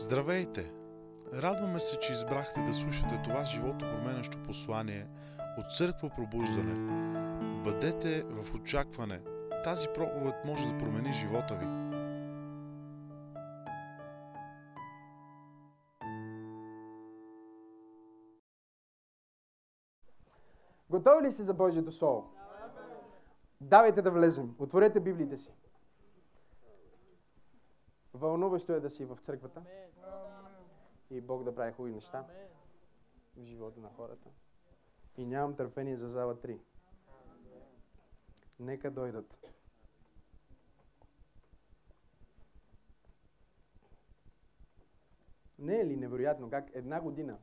Здравейте! Радваме се, че избрахте да слушате това живото променящо послание от Църква Пробуждане. Бъдете в очакване. Тази проповед може да промени живота ви. Готови ли сте за Божието Слово? Давайте да влезем. Отворете Библиите си. Вълнуващо е да си в църквата и Бог да прави хубави неща в живота на хората. И нямам търпение за зала 3. Нека дойдат. Не е ли невероятно как една година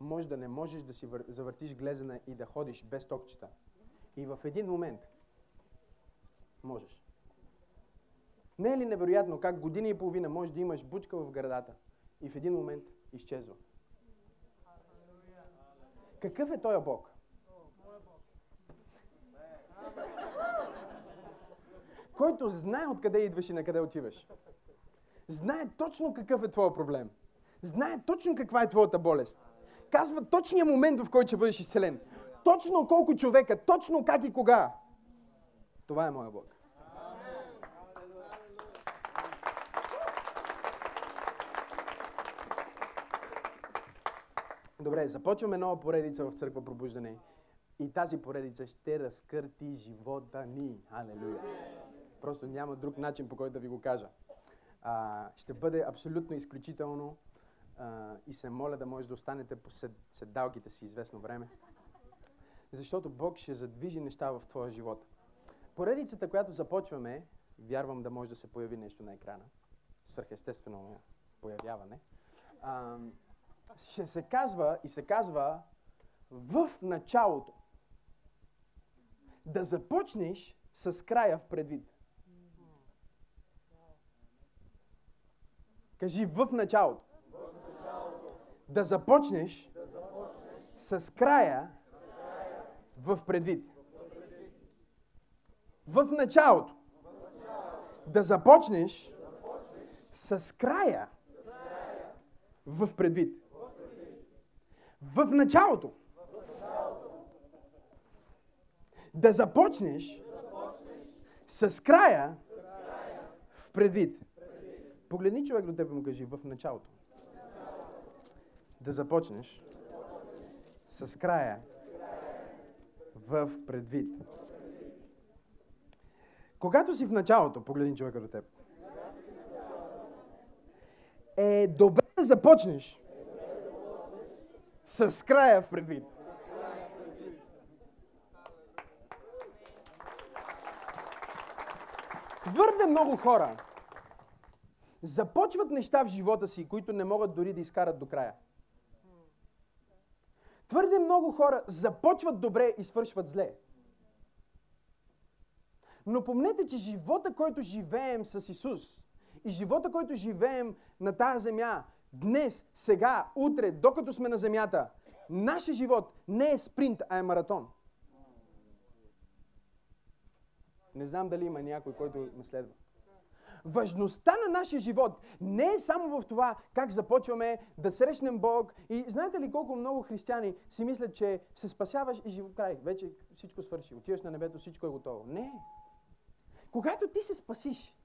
може да не можеш да си вър... завъртиш глезена и да ходиш без токчета. И в един момент можеш. Не е ли невероятно как година и половина можеш да имаш бучка в градата и в един момент изчезва? Какъв е този Бог? Който знае откъде идваш и на къде отиваш. Знае точно какъв е твоя проблем. Знае точно каква е твоята болест. Казва точния момент, в който ще бъдеш изцелен. Точно колко човека, точно как и кога. Това е моя Бог. Добре, започваме нова поредица в Църква Пробуждане. И тази поредица ще разкърти живота ни. Алелуя. Просто няма друг начин, по който да ви го кажа. А, ще бъде абсолютно изключително а, и се моля да може да останете по сед, седалките си известно време. Защото Бог ще задвижи неща в твоя живот. Поредицата, която започваме, вярвам да може да се появи нещо на екрана. Свърхестествено появяване. А, ще се казва и се казва в началото. Да започнеш с края в предвид. Кажи в началото. Да започнеш с края в предвид. В началото. Да започнеш с края в предвид. В началото. Да започнеш с края в предвид. Погледни човек до тебе му кажи в началото. Да започнеш с края в предвид. Когато си в началото, погледни човека до теб, е добре да започнеш с края в предвид. Твърде много хора започват неща в живота си, които не могат дори да изкарат до края. Твърде много хора започват добре и свършват зле. Но помнете, че живота, който живеем с Исус и живота, който живеем на тази земя, днес, сега, утре, докато сме на земята, нашия живот не е спринт, а е маратон. Не знам дали има някой, който ме следва. Важността на нашия живот не е само в това как започваме да срещнем Бог. И знаете ли колко много християни си мислят, че се спасяваш и живо край. Вече всичко свърши. Отиваш на небето, всичко е готово. Не. Когато ти се спасиш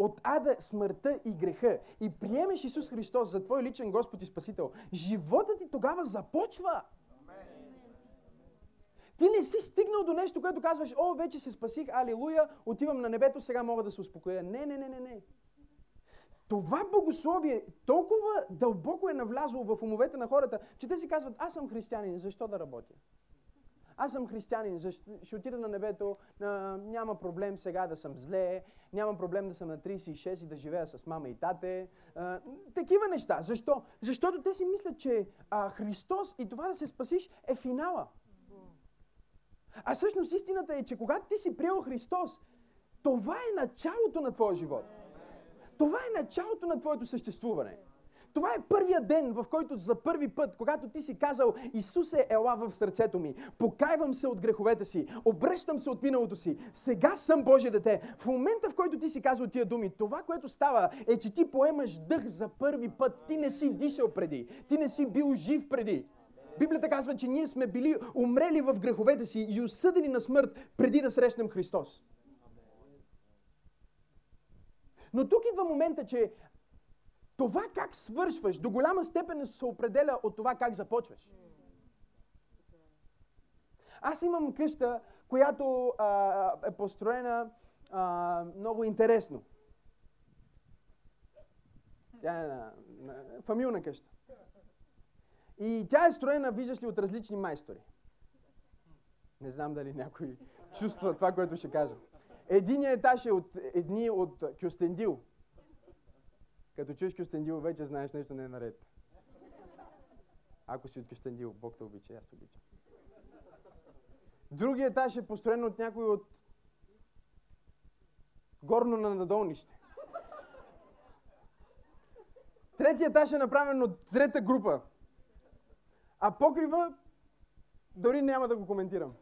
от ада, смъртта и греха и приемеш Исус Христос за твой личен Господ и Спасител, живота ти тогава започва. Ти не си стигнал до нещо, което казваш, о, вече се спасих, алилуя, отивам на небето, сега мога да се успокоя. Не, не, не, не, не. Това богословие толкова дълбоко е навлязло в умовете на хората, че те си казват, аз съм християнин, защо да работя? Аз съм християнин, ще отида на небето, няма проблем сега да съм зле, няма проблем да съм на 36 и да живея с мама и тате. Такива неща. Защо? Защото те си мислят, че Христос и това да се спасиш е финала. А всъщност истината е, че когато ти си приел Христос, това е началото на твоя живот. Това е началото на твоето съществуване. Това е първия ден, в който за първи път, когато ти си казал, Исусе, ела в сърцето ми, покайвам се от греховете си, обръщам се от миналото си, сега съм Божие дете. В момента, в който ти си казал тия думи, това, което става, е, че ти поемаш дъх за първи път. Ти не си дишал преди, ти не си бил жив преди. Библията казва, че ние сме били умрели в греховете си и осъдени на смърт преди да срещнем Христос. Но тук идва момента, че това как свършваш до голяма степен се определя от това как започваш. Аз имам къща, която а, е построена а, много интересно. Тя е на, на, фамилна къща. И тя е строена, виждаш ли, от различни майстори. Не знам дали някой чувства това, което ще кажа. Единият етаж е от едни от Кюстендил. Като чуеш Кюстендил, вече знаеш нещо не е наред. Ако си от Кюстендил, Бог те обича, аз те обичам. Другият етаж е построен от някой от горно на надолнище. Третият етаж е направен от трета група. А покрива дори няма да го коментирам.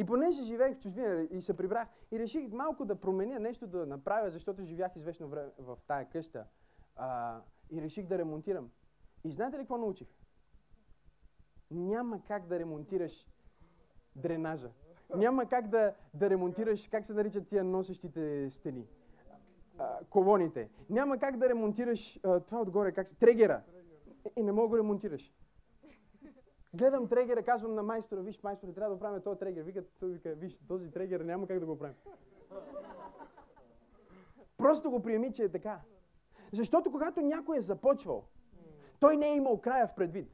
И понеже живеех в чужбина и се прибрах и реших малко да променя нещо да направя, защото живях известно време в тая къща а, и реших да ремонтирам. И знаете ли какво научих? Няма как да ремонтираш дренажа. Няма как да, да ремонтираш, как се наричат тия носещите стени? А, колоните. Няма как да ремонтираш а, това отгоре, как се... Трегера. И не мога да ремонтираш. Гледам трегера, казвам на майстора, виж, майстора, трябва да правим този трегер. Вика, той вика, виж, този трегер няма как да го правим. Просто го приеми, че е така. Защото когато някой е започвал, той не е имал края в предвид.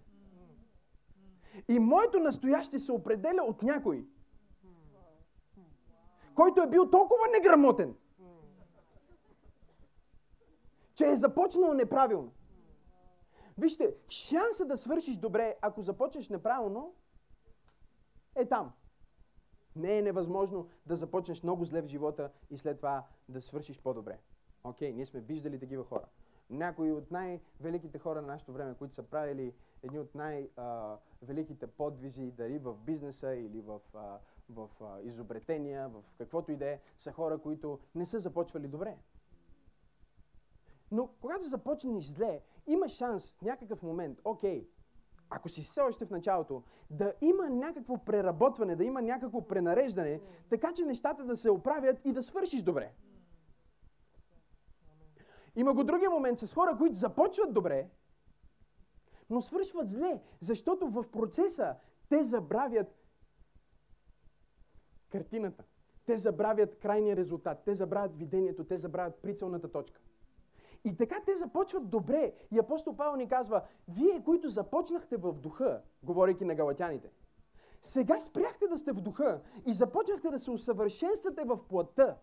И моето настояще се определя от някой, който е бил толкова неграмотен, че е започнал неправилно. Вижте, шанса да свършиш добре, ако започнеш неправилно, е там. Не е невъзможно да започнеш много зле в живота и след това да свършиш по-добре. Окей, ние сме виждали такива хора. Някои от най-великите хора на нашето време, които са правили едни от най-великите подвизи, дали в бизнеса или в, в изобретения, в каквото и да е, са хора, които не са започвали добре. Но когато започнеш зле, има шанс в някакъв момент, окей, okay, ако си все още в началото, да има някакво преработване, да има някакво пренареждане, така че нещата да се оправят и да свършиш добре. Има го другия момент с хора, които започват добре, но свършват зле, защото в процеса те забравят картината. Те забравят крайния резултат, те забравят видението, те забравят прицелната точка. И така те започват добре. И апостол Павел ни казва, вие, които започнахте в духа, говорейки на галатяните, сега спряхте да сте в духа и започнахте да се усъвършенствате в плътта.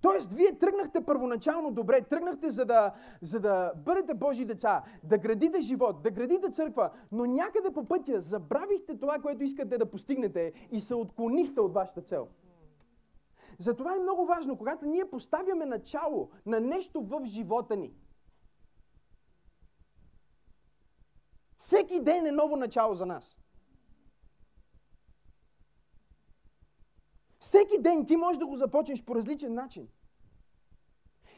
Тоест, вие тръгнахте първоначално добре, тръгнахте за да, за да бъдете Божи деца, да градите живот, да градите църква, но някъде по пътя забравихте това, което искате да постигнете и се отклонихте от вашата цел. Затова е много важно, когато ние поставяме начало на нещо в живота ни. Всеки ден е ново начало за нас. Всеки ден ти можеш да го започнеш по различен начин.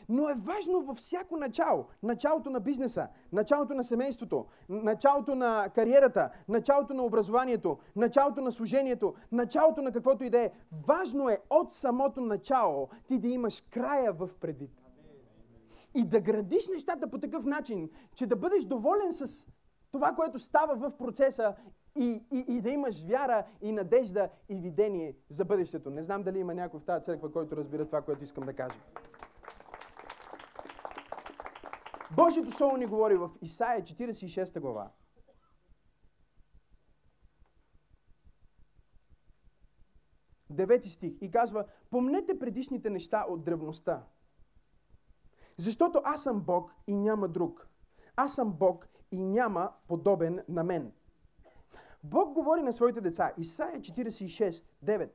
Но е важно във всяко начало, началото на бизнеса, началото на семейството, началото на кариерата, началото на образованието, началото на служението, началото на каквото и да е. Важно е от самото начало ти да имаш края в предвид. И да градиш нещата по такъв начин, че да бъдеш доволен с това, което става в процеса и, и, и да имаш вяра и надежда и видение за бъдещето. Не знам дали има някой в тази църква, който разбира това, което искам да кажа. Божието Слово ни говори в Исаия 46 глава. Девети стих и казва, помнете предишните неща от древността. Защото аз съм Бог и няма друг. Аз съм Бог и няма подобен на мен. Бог говори на своите деца. Исаия 46, 9.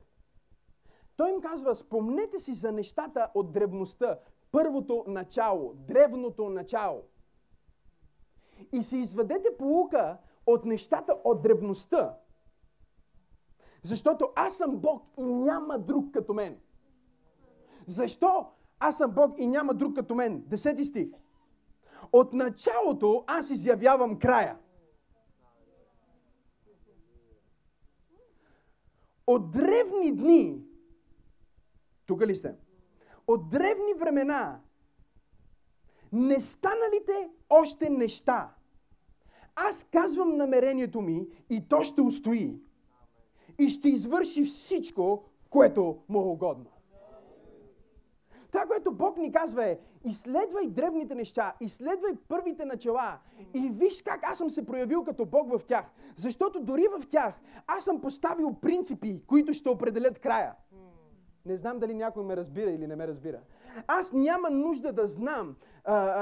Той им казва, спомнете си за нещата от древността. Първото начало, древното начало. И се изведете полука от нещата от древността. Защото аз съм Бог и няма друг като мен. Защо аз съм Бог и няма друг като мен? Десети стих. От началото аз изявявам края. От древни дни, тук ли сте? От древни времена, не станалите още неща. Аз казвам намерението ми и то ще устои. И ще извърши всичко, което му е угодно. Това, което Бог ни казва е, изследвай древните неща, изследвай първите начала и виж как аз съм се проявил като Бог в тях. Защото дори в тях аз съм поставил принципи, които ще определят края. Не знам дали някой ме разбира или не ме разбира. Аз няма нужда да знам,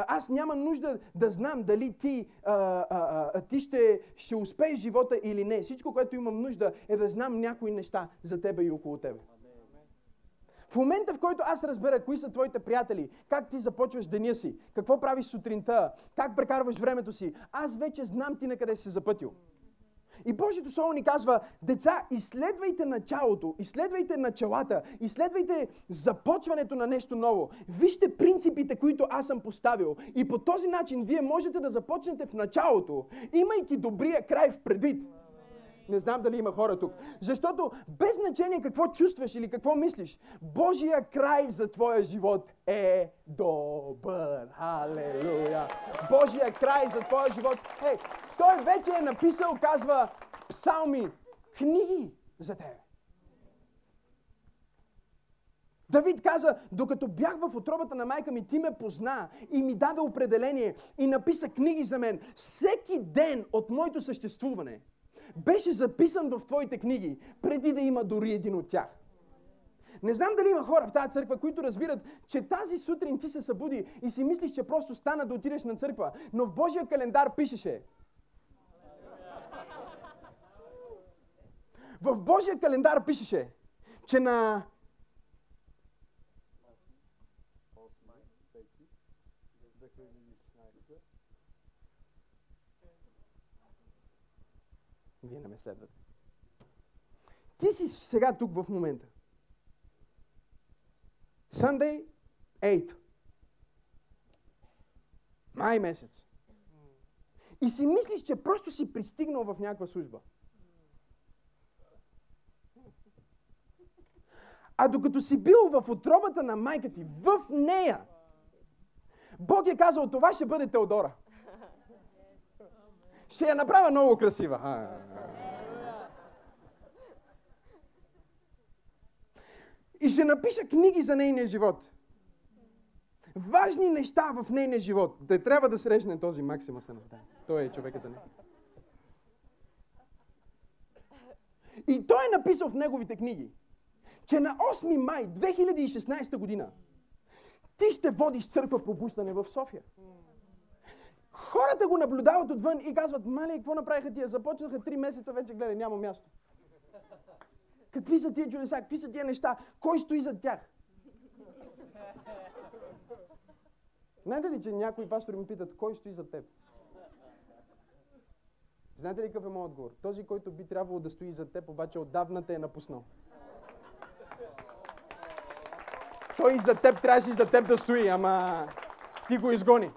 аз няма нужда да знам дали ти, а, а, а, ти ще, ще успееш живота или не. Всичко, което имам нужда е да знам някои неща за тебе и около тебе. В момента, в който аз разбера кои са твоите приятели, как ти започваш деня си, какво правиш сутринта, как прекарваш времето си, аз вече знам ти на къде си запътил. И Божието Слово ни казва, деца, изследвайте началото, изследвайте началата, изследвайте започването на нещо ново. Вижте принципите, които аз съм поставил. И по този начин вие можете да започнете в началото, имайки добрия край в предвид. Не знам дали има хора тук. Защото без значение какво чувстваш или какво мислиш, Божия край за твоя живот е добър. Халелуя! Божия край за твоя живот. Хей, той вече е написал, казва, псалми, книги за тебе. Давид каза, докато бях в отробата на майка ми, ти ме позна и ми даде определение и написа книги за мен. Всеки ден от моето съществуване беше записан в твоите книги, преди да има дори един от тях. Не знам дали има хора в тази църква, които разбират, че тази сутрин ти се събуди и си мислиш, че просто стана да отидеш на църква, но в Божия календар пишеше. В Божия календар пишеше, че на Не ме следвате. Ти си сега тук в момента. Sunday 8. Май месец. И си мислиш, че просто си пристигнал в някаква служба. А докато си бил в отробата на майка ти, в нея, Бог е казал, това ще бъде Теодора. Ще я направя много красива. И ще напиша книги за нейния живот. Важни неща в нейния живот. Те трябва да срещне този Максима Сънов. Той е човека за нея. И той е написал в неговите книги, че на 8 май 2016 година ти ще водиш църква пробуждане в София. Хората го наблюдават отвън и казват, мали, какво направиха тия? Започнаха три месеца, вече гледай, няма място. Какви са тия чудеса? Какви са тия неща? Кой стои зад тях? Знаете ли, че някои пастори ми питат, кой стои зад теб? Знаете ли какъв е моят отговор? Този, който би трябвало да стои зад теб, обаче отдавна те е напуснал. Той и за теб трябваше и за теб да стои, ама ти го изгони.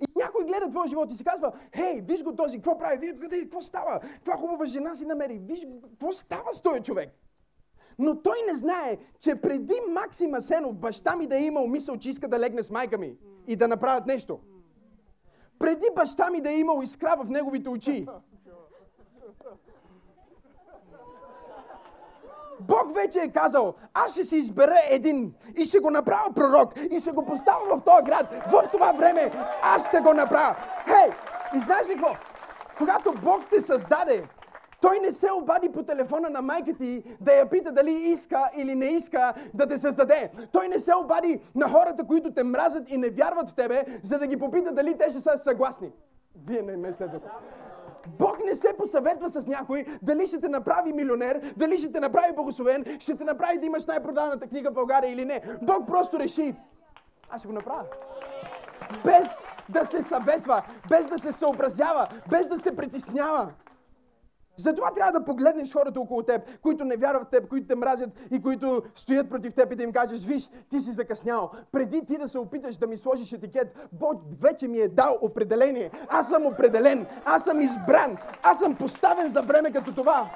И някой гледа твоя живот и си казва, хей, виж го този, какво прави, виж къде, какво става, каква хубава жена си намери, виж какво става с този човек. Но той не знае, че преди Максим Асенов, баща ми да е имал мисъл, че иска да легне с майка ми и да направят нещо. Преди баща ми да е имал искра в неговите очи. Бог вече е казал, аз ще си избера един и ще го направя пророк и ще го поставя в този град. В това време аз ще го направя. Хей, и знаеш ли какво? Когато Бог те създаде, той не се обади по телефона на майка ти да я пита дали иска или не иска да те създаде. Той не се обади на хората, които те мразят и не вярват в тебе, за да ги попита дали те ще са съгласни. Вие не ме следвате. Бог не се посъветва с някой дали ще те направи милионер, дали ще те направи благословен, ще те направи да имаш най-проданата книга в България или не. Бог просто реши. Аз ще го направя. Без да се съветва, без да се съобразява, без да се притеснява. Затова трябва да погледнеш хората около теб, които не вярват в теб, които те мразят и които стоят против теб и да им кажеш, виж, ти си закъснял. Преди ти да се опиташ да ми сложиш етикет, Бог вече ми е дал определение. Аз съм определен, аз съм избран, аз съм поставен за време като това.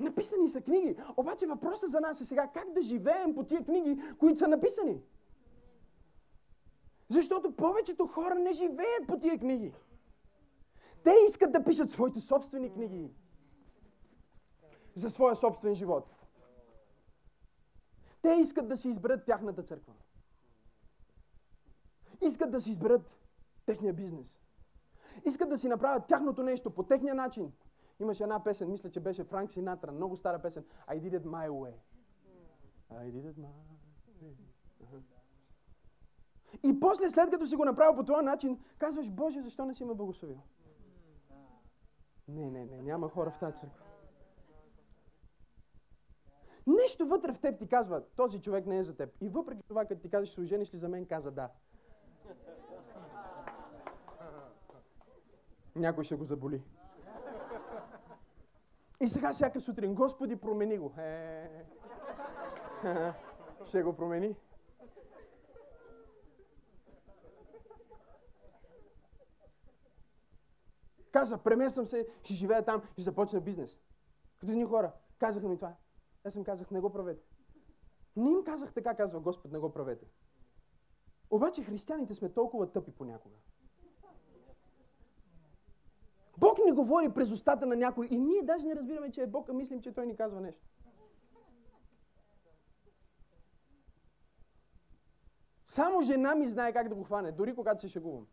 Написани са книги. Обаче въпросът за нас е сега как да живеем по тия книги, които са написани. Защото повечето хора не живеят по тия книги. Те искат да пишат своите собствени книги за своя собствен живот. Те искат да си изберат тяхната църква. Искат да си изберат техния бизнес. Искат да си направят тяхното нещо по техния начин. Имаше една песен, мисля, че беше Франк Синатра, много стара песен. I did it my way. I did it my way. И после, след като си го направил по този начин, казваш, Боже, защо не си ме благословил? Не, не, не, няма хора в тази църква. Нещо вътре в теб ти казва, този човек не е за теб. И въпреки това, като ти казваш, се ожениш ли за мен, каза да. Някой ще го заболи. И сега всяка сутрин, Господи, промени го. Е, ще го промени. Каза, премествам се, ще живея там, ще започна бизнес. Като едни хора казаха ми това. Аз им казах, не го правете. Не им казах така, казва Господ, не го правете. Обаче християните сме толкова тъпи понякога. Бог ни говори през устата на някой и ние даже не разбираме, че е Бог, а мислим, че Той ни казва нещо. Само жена ми знае как да го хване, дори когато се шегувам.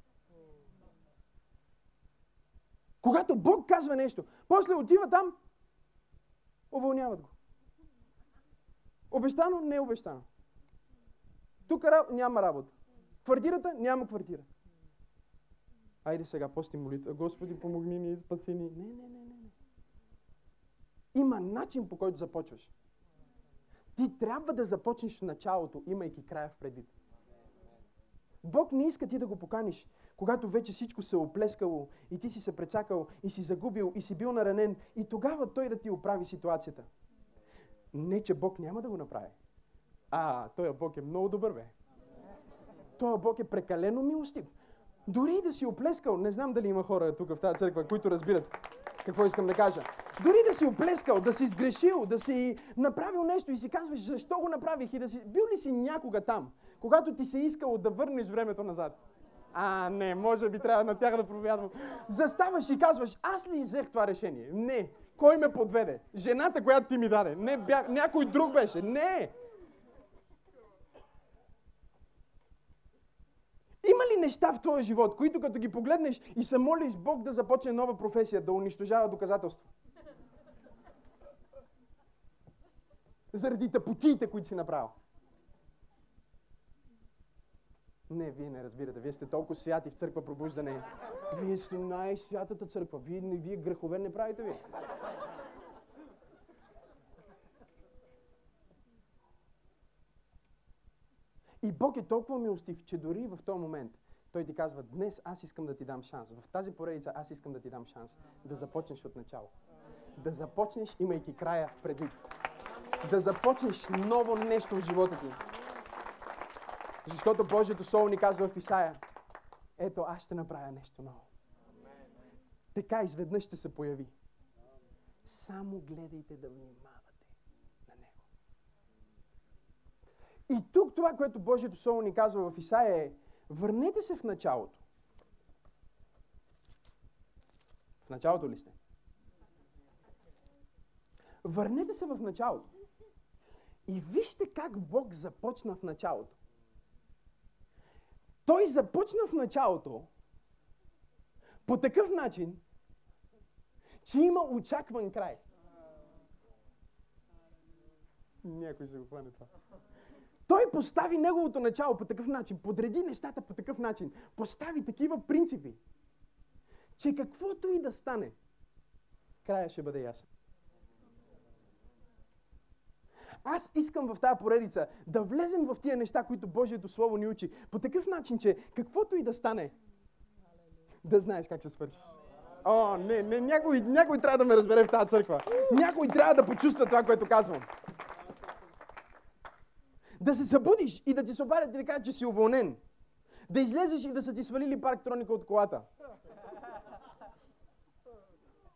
Когато Бог казва нещо, после отива там, уволняват го. Обещано, не обещано. Тук няма работа. Квартирата няма квартира. Айде сега, пости молитва. Господи, помогни ни, спаси ни. Не, не, не, не. Има начин по който започваш. Ти трябва да започнеш в началото, имайки края в преди. Бог не иска ти да го поканиш когато вече всичко се е оплескало и ти си се прецакал и си загубил и си бил наранен и тогава той да ти оправи ситуацията. Не, че Бог няма да го направи. А, той Бог е много добър, бе. Той Бог е прекалено милостив. Дори да си оплескал, не знам дали има хора тук в тази църква, които разбират какво искам да кажа. Дори да си оплескал, да си сгрешил, да си направил нещо и си казваш, защо го направих и да си... Бил ли си някога там, когато ти се искало да върнеш времето назад? А, не, може би трябва на тях да проповядвам. Заставаш и казваш, аз ли взех това решение? Не. Кой ме подведе? Жената, която ти ми даде. Не, бях, някой друг беше. Не. Има ли неща в твоя живот, които като ги погледнеш и се молиш Бог да започне нова професия, да унищожава доказателства? Заради тъпотиите, които си направил. Не, вие не разбирате. Вие сте толкова святи в църква пробуждане. Вие сте най-святата църква. Вие, не, вие грехове не правите вие. И Бог е толкова милостив, че дори в този момент Той ти казва, днес аз искам да ти дам шанс. В тази поредица аз искам да ти дам шанс да започнеш от начало. Да започнеш, имайки края предвид. Да започнеш ново нещо в живота ти. Защото Божието Слово ни казва в Исаия, ето аз ще направя нещо ново. Така изведнъж ще се появи. Само гледайте да внимавате на Него. И тук това, което Божието Слово ни казва в Исаия е, върнете се в началото. В началото ли сте? Върнете се в началото. И вижте как Бог започна в началото. Той започна в началото по такъв начин, че има очакван край. Някой ще го хване това. Той постави неговото начало по такъв начин, подреди нещата по такъв начин, постави такива принципи, че каквото и да стане, края ще бъде ясен. Аз искам в тази поредица да влезем в тия неща, които Божието Слово ни учи. По такъв начин, че каквото и да стане, да знаеш как ще свършиш. О, не, не, някой, някой трябва да ме разбере в тази църква. Някой трябва да почувства това, което казвам. Да се събудиш и да ти се обадят и да кажат, че си уволнен. Да излезеш и да са ти свалили парктроника от колата.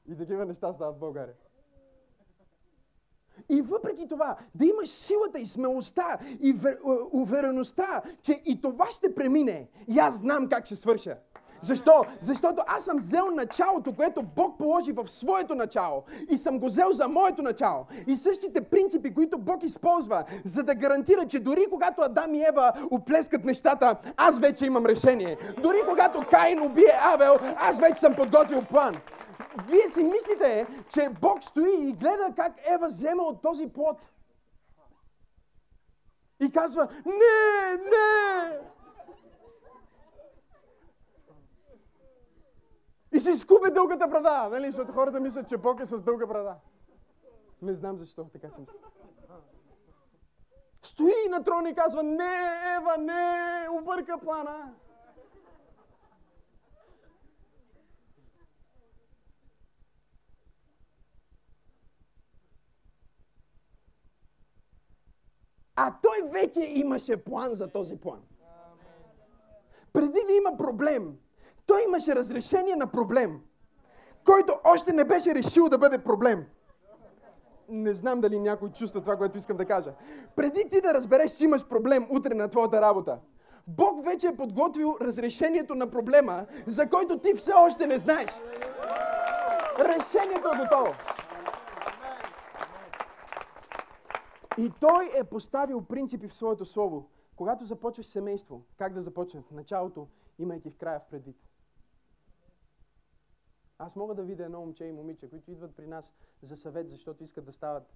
И такива неща стават в България. И въпреки това, да имаш силата и смелостта и увереността, че и това ще премине. И аз знам как ще свърша. Защо? Защото аз съм взел началото, което Бог положи в своето начало и съм го взел за моето начало. И същите принципи, които Бог използва, за да гарантира, че дори когато Адам и Ева оплескат нещата, аз вече имам решение. Дори когато Каин убие Авел, аз вече съм подготвил план. Вие си мислите, че Бог стои и гледа как Ева взема от този плод. И казва, не, не, И си скубе дългата брада, нали? Защото хората мислят, че Бог е с дълга брада. Не знам защо така мисля. Стои на трона и казва, не, Ева, не, обърка плана. А той вече имаше план за този план. Преди да има проблем, той имаше разрешение на проблем, който още не беше решил да бъде проблем. Не знам дали някой чувства това, което искам да кажа. Преди ти да разбереш, че имаш проблем утре на твоята работа, Бог вече е подготвил разрешението на проблема, за който ти все още не знаеш. Решението е готово. И той е поставил принципи в своето слово. Когато започваш семейство, как да започнем? В началото, имайки в края в предвид. Аз мога да видя едно момче и момиче, които идват при нас за съвет, защото искат да стават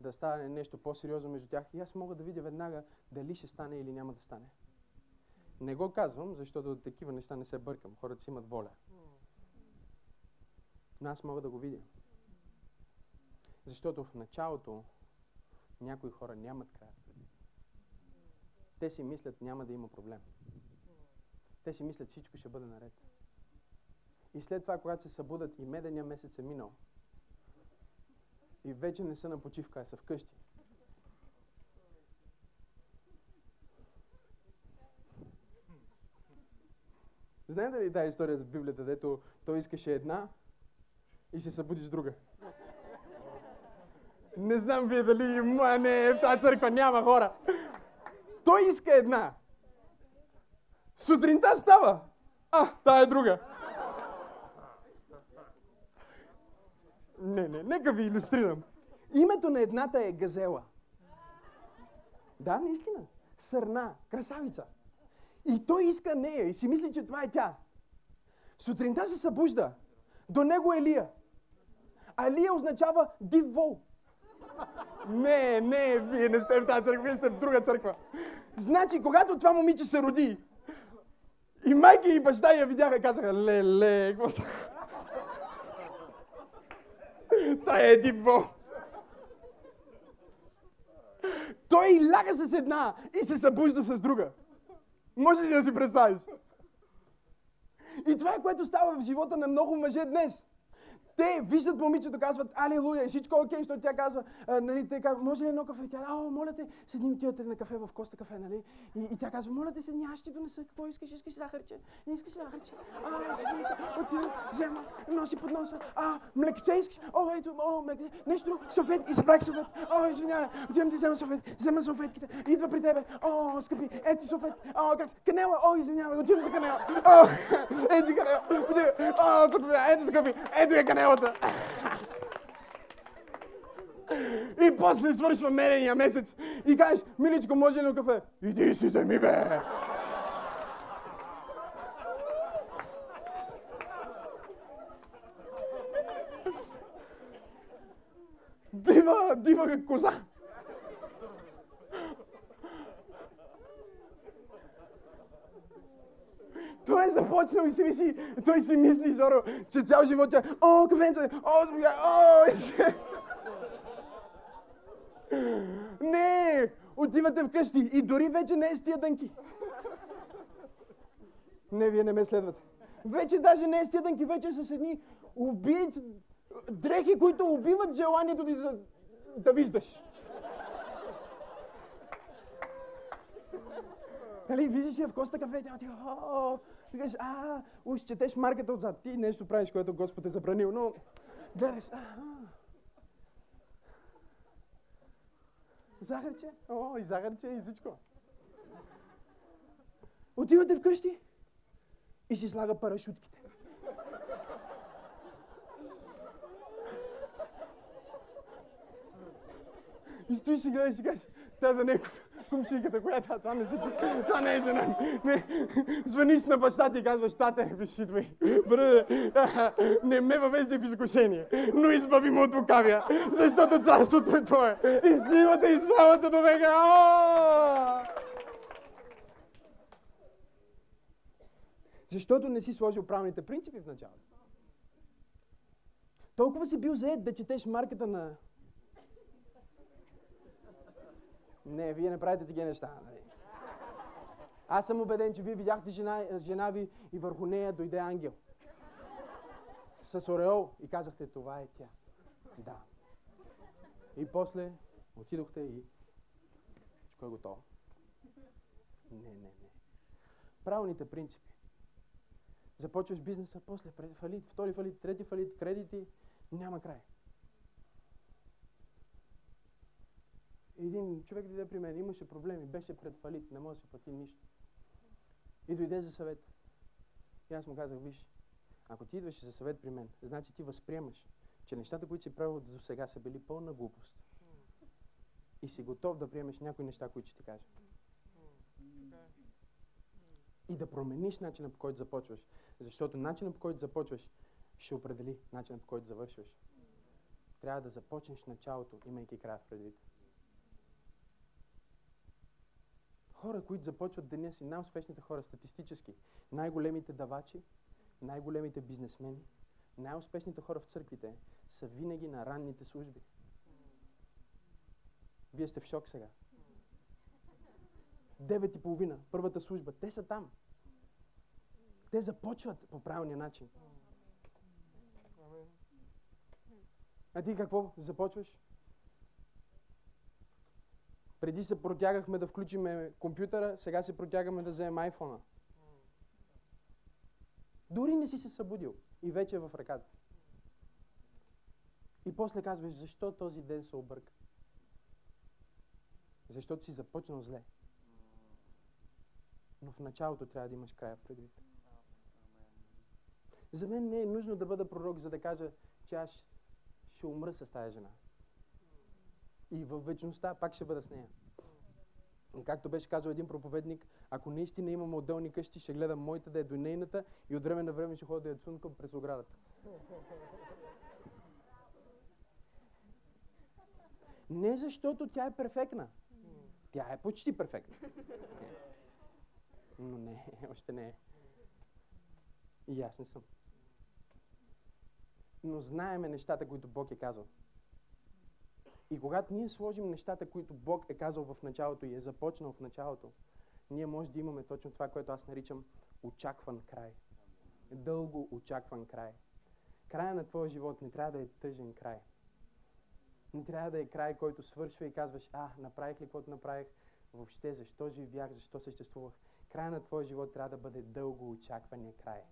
да стане нещо по-сериозно между тях. И аз мога да видя веднага дали ще стане или няма да стане. Не го казвам, защото такива неща не се бъркам. Хората си имат воля. Но аз мога да го видя. Защото в началото някои хора нямат края. Те си мислят, няма да има проблем. Те си мислят, всичко ще бъде наред. И след това, когато се събудат и медения месец е минал, и вече не са на почивка, а са вкъщи. Знаете ли тази история за Библията, дето той искаше една и се събуди с друга? Не знам вие дали има, не, в тази църква няма хора. Той иска една. Сутринта става. А, тая е друга. Не, не, нека ви иллюстрирам. Името на едната е Газела. Да, наистина. Сърна, красавица. И той иска нея и си мисли, че това е тя. Сутринта се събужда. До него е Лия. А Лия означава див вол. Не, не, вие не сте в тази църква, вие сте в друга църква. Значи, когато това момиче се роди, и майка и баща я видяха и казаха, ле, какво става? Та е диво. Той ляга с една и се събужда с друга. Може ли да си представиш? И това е което става в живота на много мъже днес. Те виждат момичето, казват Алилуя! и всичко окей, защото тя казва, а, нали, те казват, може ли едно кафе? Тя, а, моля те, седни, отивате на кафе в Коста кафе, нали? И, и тя казва, моля те, седни, аз ще донеса, какво искаш, искаш захарче? Не искаш захарче? А, се, отивам, взема, носи под носа, а, млекце искаш? О, ето, о, млекце, нещо друго, салфет, и събрах салфет, о, извинявай, отивам ти взема салфет, взема салфетките, идва при тебе, о, скъпи, ето салфет, о, как, канела, о, извинявай, отивам за канела, о, ето канела, отивам, о, скъпи, ето скъпи, ето е канела, канелата. И после свършва мерения месец и кажеш, миличко, може ли кафе? Иди си вземи, бе! Дива, дива коза. Той е започнал и си мисли, той си мисли, Жоро, че цял живот е, о, кафенце, о, змия, о, Не, отивате вкъщи и дори вече не е с тия дънки. Не, вие не ме следвате. Вече даже не е с тия дънки, вече с едни убийци, дрехи, които убиват желанието ти за да виждаш. Нали, виждаш я в Коста кафе, тя ти, ти кажеш, а, уж четеш марката отзад. Ти нещо правиш, което Господ е забранил, но гледаш, а, Захарче? О, и захарче, и всичко. Отивате вкъщи и си слага парашутките. И стоиш и си кажеш, да не е кумшиката, която това не, си, това не е жена. Не. Звъниш на баща ти и казваш, тате, виж, идвай. не ме въвеждай в изкушение, но избави му от лукавия, защото царството е твое. И силата и славата до века. Защото не си сложил правилните принципи в началото. Толкова си бил заед да четеш марката на Не, вие не правите такива неща. Нали? Аз съм убеден, че вие видяхте жена, жена ви и върху нея дойде ангел. С ореол и казахте, това е тя. Да. И после отидохте и всичко е готово. Не, не, не. Правилните принципи. Започваш бизнеса, после фалит, втори фалит, трети фалит, кредити, няма край. Един човек дойде при мен, имаше проблеми, беше пред фалит, не може да се плати нищо. И дойде за съвет. И аз му казах, виж, ако ти идваш за съвет при мен, значи ти възприемаш, че нещата, които си правил до сега, са били пълна глупост. И си готов да приемеш някои неща, които ще ти кажа. И да промениш начина по който започваш. Защото начина по който започваш ще определи начина по който завършваш. Трябва да започнеш началото, имайки края в предвид. Хора, които започват деня си, най-успешните хора статистически, най-големите давачи, най-големите бизнесмени, най-успешните хора в църквите са винаги на ранните служби. Вие сте в шок сега. Девет и половина, първата служба, те са там. Те започват по правилния начин. А ти какво започваш? Преди се протягахме да включиме компютъра, сега се протягаме да вземем айфона. Дори не си се събудил и вече е в ръката. И после казваш, защо този ден се обърка? Защото си започнал зле. Но в началото трябва да имаш края предвид. За мен не е нужно да бъда пророк, за да кажа, че аз ще умра с тази жена. И във вечността пак ще бъда с нея. И както беше казал един проповедник, ако наистина имам отделни къщи, ще гледам моята да е до нейната и от време на време ще ходя да я цункам през оградата. Не защото тя е перфектна. Тя е почти перфектна. Но не, още не е. И аз не съм. Но знаеме нещата, които Бог е казал. И когато ние сложим нещата, които Бог е казал в началото и е започнал в началото, ние може да имаме точно това, което аз наричам очакван край. Дълго очакван край. Края на твоя живот не трябва да е тъжен край. Не трябва да е край, който свършва и казваш, а, направих ли каквото направих, въобще, защо живях, защо съществувах. Края на твоя живот трябва да бъде дълго очаквания край.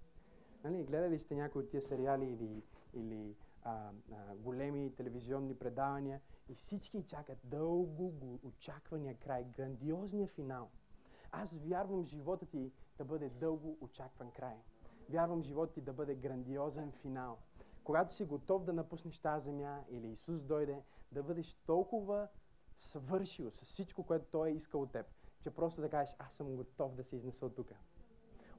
Нали, гледали сте някои от тия сериали или, или а, а, големи телевизионни предавания и всички чакат дълго го очаквания край, грандиозния финал. Аз вярвам живота ти да бъде дълго очакван край. Вярвам живота ти да бъде грандиозен финал. Когато си готов да напуснеш тази земя или Исус дойде, да бъдеш толкова свършил с всичко, което Той е искал от теб, че просто да кажеш, аз съм готов да се изнеса от тук.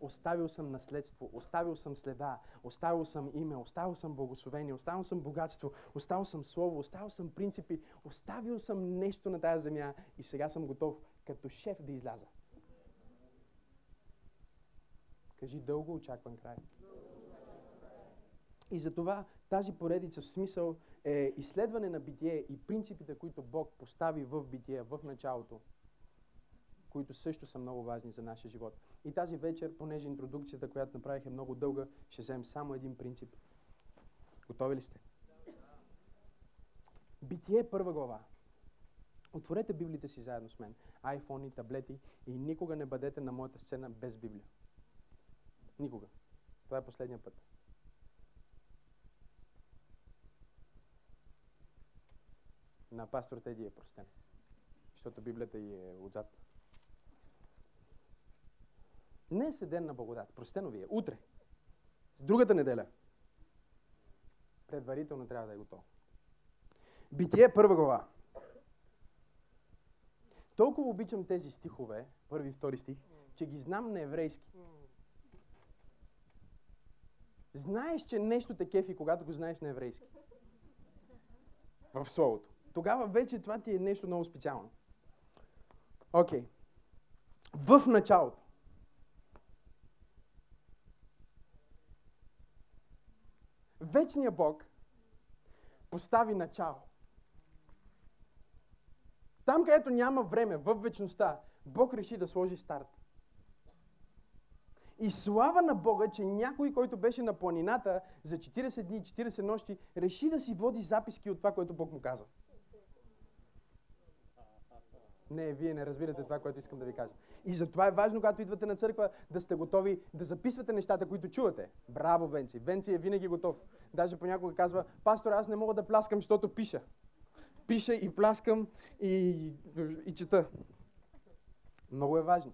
Оставил съм наследство, оставил съм следа, оставил съм име, оставил съм благословение, оставил съм богатство, оставил съм слово, оставил съм принципи, оставил съм нещо на тази земя и сега съм готов като шеф да изляза. Кажи дълго очакван край. И затова тази поредица в смисъл е изследване на битие и принципите, които Бог постави в битие, в началото, които също са много важни за нашия живот. И тази вечер, понеже интродукцията, която направих е много дълга, ще вземем само един принцип. Готови ли сте? Битие първа глава. Отворете Библията си заедно с мен. Айфони, таблети и никога не бъдете на моята сцена без Библия. Никога. Това е последния път. На пастор Теди е простен. Защото Библията е отзад. Днес е ден на благодат. Простено ви е. Утре. С другата неделя. Предварително трябва да е готово. Битие първа глава. Толкова обичам тези стихове, първи и втори стих, че ги знам на еврейски. Знаеш, че нещо те кефи, когато го знаеш на еврейски. В Словото. Тогава вече това ти е нещо много специално. Окей. Okay. В началото. Вечният Бог постави начало. Там, където няма време, в вечността, Бог реши да сложи старт. И слава на Бога, че някой, който беше на планината за 40 дни, 40 нощи, реши да си води записки от това, което Бог му каза. Не, вие не разбирате това, което искам да ви кажа. И затова е важно, когато идвате на църква, да сте готови да записвате нещата, които чувате. Браво, Венци. Венци е винаги готов. Даже понякога казва, пастор, аз не мога да пляскам, защото пиша. Пиша и пляскам и, и чета. Много е важно.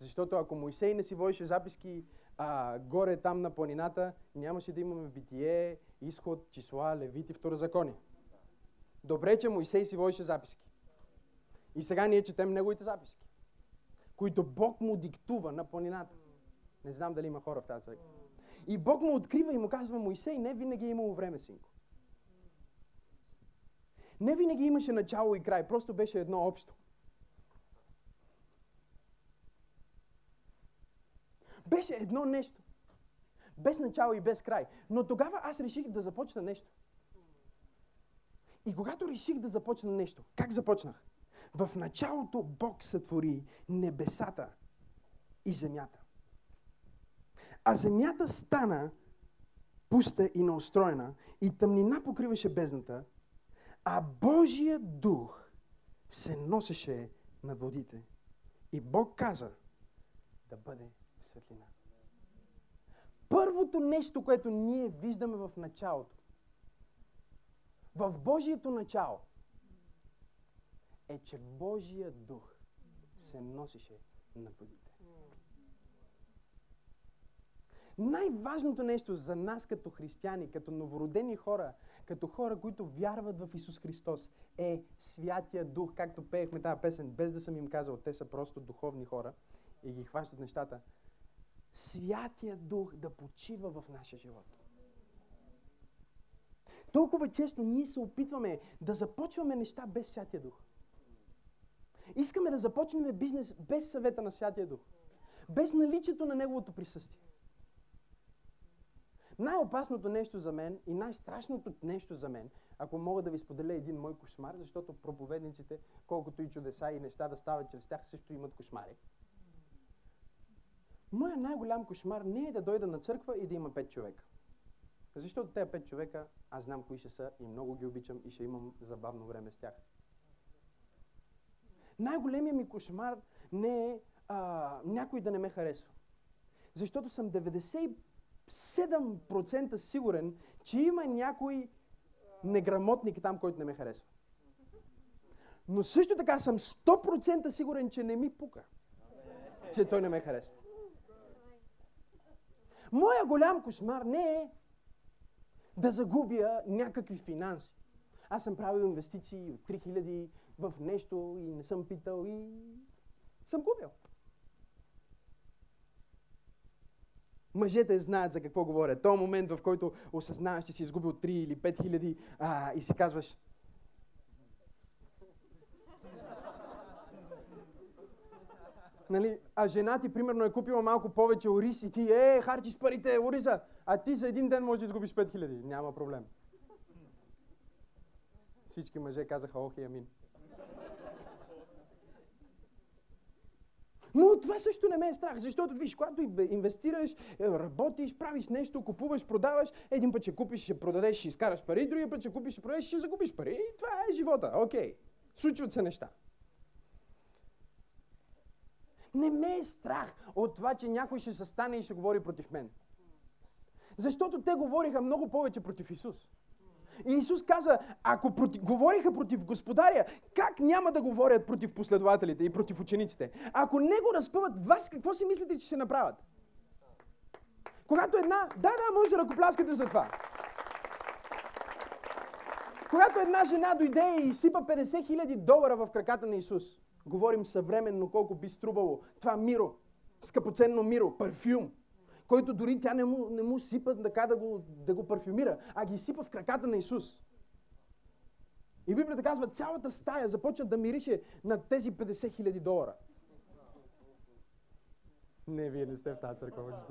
Защото ако Моисей не си водеше записки а, горе там на планината, нямаше да имаме битие, изход, числа, левити, второзакони. Добре, че Моисей си водеше записки. И сега ние четем неговите записки, които Бог му диктува на планината. Не знам дали има хора в тази църква. И Бог му открива и му казва, Моисей, не винаги е имало време, синко. Не винаги имаше начало и край, просто беше едно общо. Беше едно нещо. Без начало и без край. Но тогава аз реших да започна нещо. И когато реших да започна нещо, как започнах? В началото Бог сътвори небесата и земята. А земята стана пуста и неустроена и тъмнина покриваше бездната, а Божия дух се носеше над водите. И Бог каза да бъде светлина. Първото нещо, което ние виждаме в началото, в Божието начало, е, че Божия дух се носеше на водите. Най-важното нещо за нас като християни, като новородени хора, като хора, които вярват в Исус Христос, е Святия Дух, както пеехме тази песен, без да съм им казал, те са просто духовни хора и ги хващат нещата. Святия Дух да почива в нашия живот. Толкова често ние се опитваме да започваме неща без Святия Дух. Искаме да започнем бизнес без съвета на Святия Дух. Без наличието на Неговото присъствие. Най-опасното нещо за мен и най-страшното нещо за мен, ако мога да ви споделя един мой кошмар, защото проповедниците, колкото и чудеса и неща да стават чрез тях, също имат кошмари. Моя най-голям кошмар не е да дойда на църква и да има пет човека. Защото тези пет човека, аз знам кои ще са и много ги обичам и ще имам забавно време с тях. Най-големия ми кошмар не е а, някой да не ме харесва. Защото съм 97% сигурен, че има някой неграмотник там, който не ме харесва. Но също така съм 100% сигурен, че не ми пука, че той не ме харесва. Моя голям кошмар не е да загубя някакви финанси. Аз съм правил инвестиции от 3000 в нещо и не съм питал и съм губил. Мъжете знаят за какво говоря. То момент, в който осъзнаваш, че си изгубил 3 или 5 хиляди а, и си казваш, Нали, а жена ти, примерно, е купила малко повече ориз и ти, е, харчиш парите, ориза, а ти за един ден можеш да изгубиш 5000. Няма проблем. Всички мъже казаха, ох и амин. Но това също не ме е страх, защото виж, когато инвестираш, е, работиш, правиш нещо, купуваш, продаваш, един път ще купиш, ще продадеш, ще изкараш пари, другия път ще купиш, ще продадеш, ще загубиш пари. И това е живота. Окей. Случват се неща. Не ме е страх от това, че някой ще се стане и ще говори против мен. Защото те говориха много повече против Исус. И Исус каза, ако проти, говориха против господаря, как няма да говорят против последователите и против учениците? Ако не го разпъват, вас какво си мислите, че ще направят? Когато една... Да, да, може да ръкопляскате за това. Когато една жена дойде и изсипа 50 хиляди долара в краката на Исус, говорим съвременно колко би струвало това миро, скъпоценно миро, парфюм, който дори тя не му, не му сипа така да го, да го парфюмира, а ги сипа в краката на Исус. И Библията казва, цялата стая започва да мирише на тези 50 хиляди долара. Не, вие не сте в тази църква,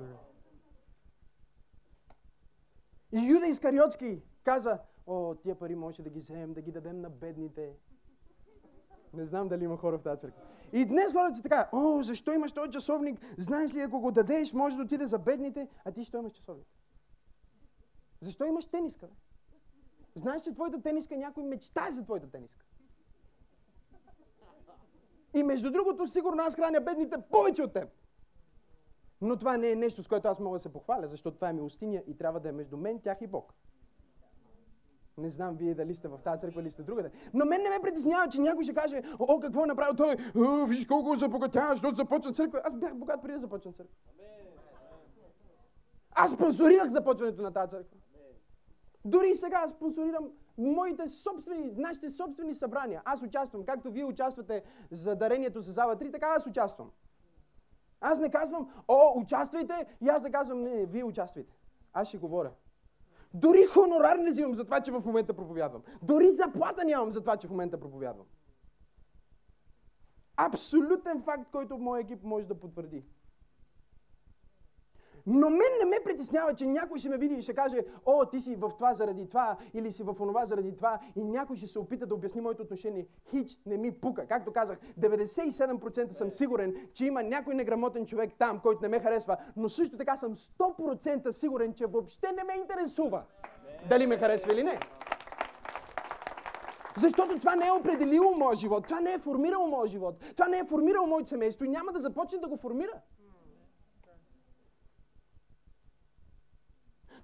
И Юда Искариотски каза, о, тия пари може да ги вземем, да ги дадем на бедните. Не знам дали има хора в тази църква. И днес хората са така, о, защо имаш този часовник? Знаеш ли, ако го дадеш, може да отиде за бедните, а ти що имаш часовник? Защо имаш тениска? Бе? Знаеш, че твоята тениска някой мечтае за твоята тениска. И между другото, сигурно аз храня бедните повече от теб. Но това не е нещо, с което аз мога да се похваля, защото това е милостиня и трябва да е между мен, тях и Бог. Не знам вие дали сте в тази църква или сте другата. Но мен не ме притеснява, че някой ще каже, о, какво е направил той? О, виж колко забогатява, защото започна църква. Аз бях богат преди да започна църква. Аз спонсорирах започването на тази църква. Дори сега спонсорирам моите собствени, нашите собствени събрания. Аз участвам, както вие участвате за дарението за зала 3, така аз участвам. Аз не казвам, о, участвайте, и аз не казвам, не, вие участвайте. Аз ще говоря. Дори хонорар не взимам за това, че в момента проповядвам. Дори заплата нямам за това, че в момента проповядвам. Абсолютен факт, който моят екип може да потвърди. Но мен не ме притеснява, че някой ще ме види и ще каже, о, ти си в това заради това, или си в онова заради това, и някой ще се опита да обясни моето отношение. Хич не ми пука. Както казах, 97% съм сигурен, че има някой неграмотен човек там, който не ме харесва, но също така съм 100% сигурен, че въобще не ме интересува дали ме харесва или не. Защото това не е определило моят живот, това не е формирало моят живот, това не е формирало моето семейство и няма да започне да го формира.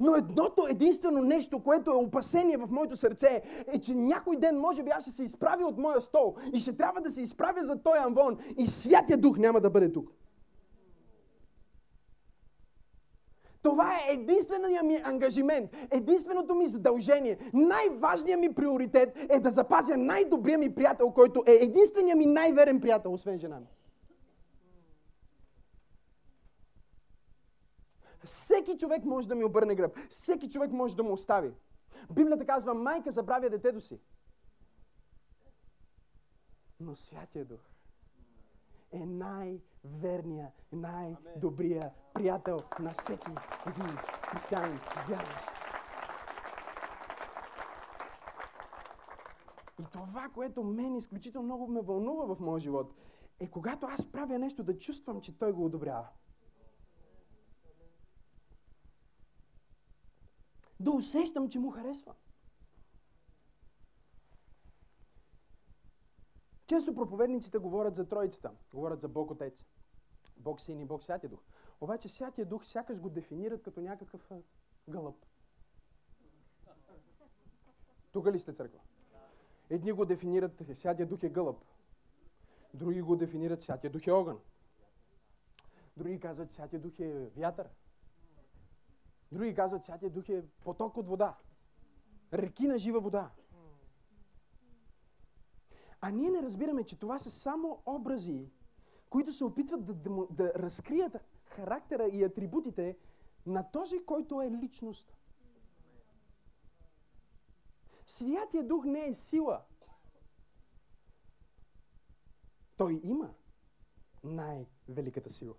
Но едното единствено нещо, което е опасение в моето сърце, е, че някой ден, може би, аз ще се изправя от моя стол и ще трябва да се изправя за този амвон и Святия Дух няма да бъде тук. Това е единственият ми ангажимент, единственото ми задължение. Най-важният ми приоритет е да запазя най-добрия ми приятел, който е единственият ми най-верен приятел, освен жена ми. Всеки човек може да ми обърне гръб. Всеки човек може да му остави. Библията казва, майка забравя детето си. Но Святия Дух е най-верния, най-добрия приятел на всеки един християнин, вярващ. И това, което мен изключително много ме вълнува в моя живот, е когато аз правя нещо да чувствам, че Той го одобрява. Да усещам, че му харесва. Често проповедниците говорят за Троицата, говорят за Бог Отец, Бог Син и Бог Святия Дух. Обаче Святия Дух сякаш го дефинират като някакъв гълъб. Тук ли сте църква? Едни го дефинират, Святия Дух е гълъб. Други го дефинират, Святия Дух е огън. Други казват, Святия Дух е вятър. Други казват, Святия Дух е поток от вода. Реки на жива вода. А ние не разбираме, че това са само образи, които се опитват да, да, да разкрият характера и атрибутите на този, който е личност. Святия Дух не е сила. Той има най-великата сила.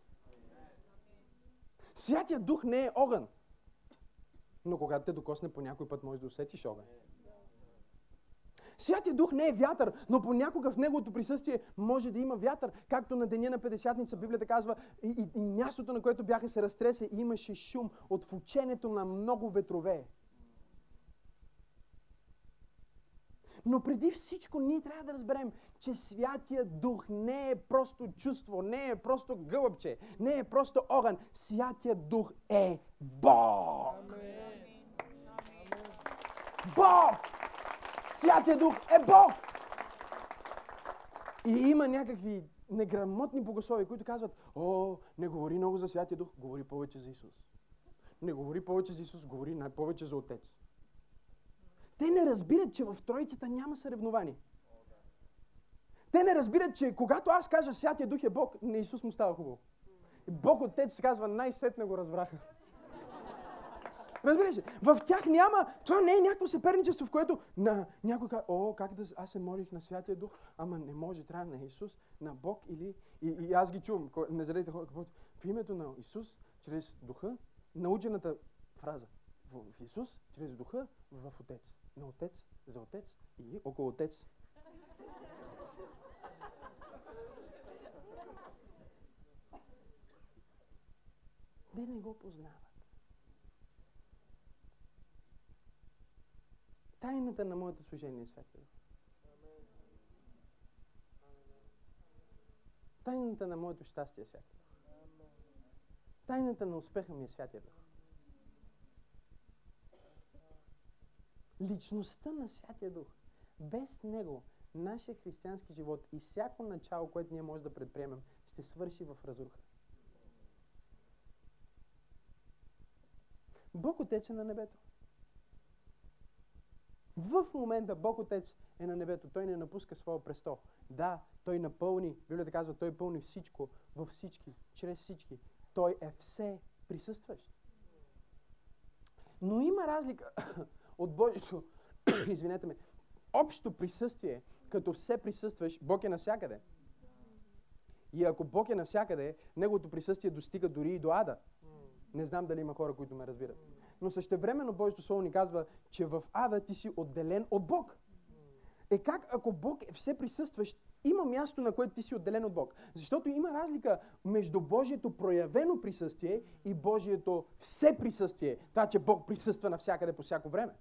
Святия дух не е огън. Но когато те докосне по някой път, може да усетиш огън. Святия дух не е вятър, но понякога в неговото присъствие може да има вятър. Както на деня на Петдесятница Библията казва, и, и, и мястото, на което бяха се разтресе, имаше шум от фученето на много ветрове. Но преди всичко ние трябва да разберем, че Святия Дух не е просто чувство, не е просто гълъбче, не е просто огън. Святия Дух е Бог. Бог! Святия Дух е Бог! И има някакви неграмотни богослови, които казват, о, не говори много за Святия Дух, говори повече за Исус. Не говори повече за Исус, говори най-повече за Отец. Те не разбират, че в Троицата няма съревнование. Те не разбират, че когато аз кажа Святия Дух е Бог, на Исус му става хубаво. Бог Отец казва, най-сетне го разбраха. Разбираш ли? В тях няма, това не е някакво съперничество, в което на някой казва, о, как да, аз се молих на Святия Дух, ама не може, трябва на Исус, на Бог или... И, и аз ги чувам, не заредите хора, в името на Исус, чрез Духа, научената фраза, в Исус, чрез Духа, в Отец. На Отец, за Отец и около Отец. Те не го познават. Тайната на моето служение е Дух. Тайната на моето щастие е Дух. Тайната на успеха ми е Святия Дух. Личността на Святия Дух. Без Него, нашия християнски живот и всяко начало, което ние може да предприемем, ще свърши в разруха. Бог отече на небето. В момента Бог Отец е на небето. Той не напуска своя престол. Да, Той напълни, Библията казва, Той пълни всичко, във всички, чрез всички. Той е все присъстващ. Но има разлика от Божието, извинете ме, общо присъствие, като все присъстваш, Бог е навсякъде. И ако Бог е навсякъде, Неговото присъствие достига дори и до ада. Не знам дали има хора, които ме разбират но същевременно Божието Слово ни казва, че в ада ти си отделен от Бог. Е как, ако Бог е все присъстващ, има място, на което ти си отделен от Бог? Защото има разлика между Божието проявено присъствие и Божието все присъствие. Това, че Бог присъства навсякъде по всяко време.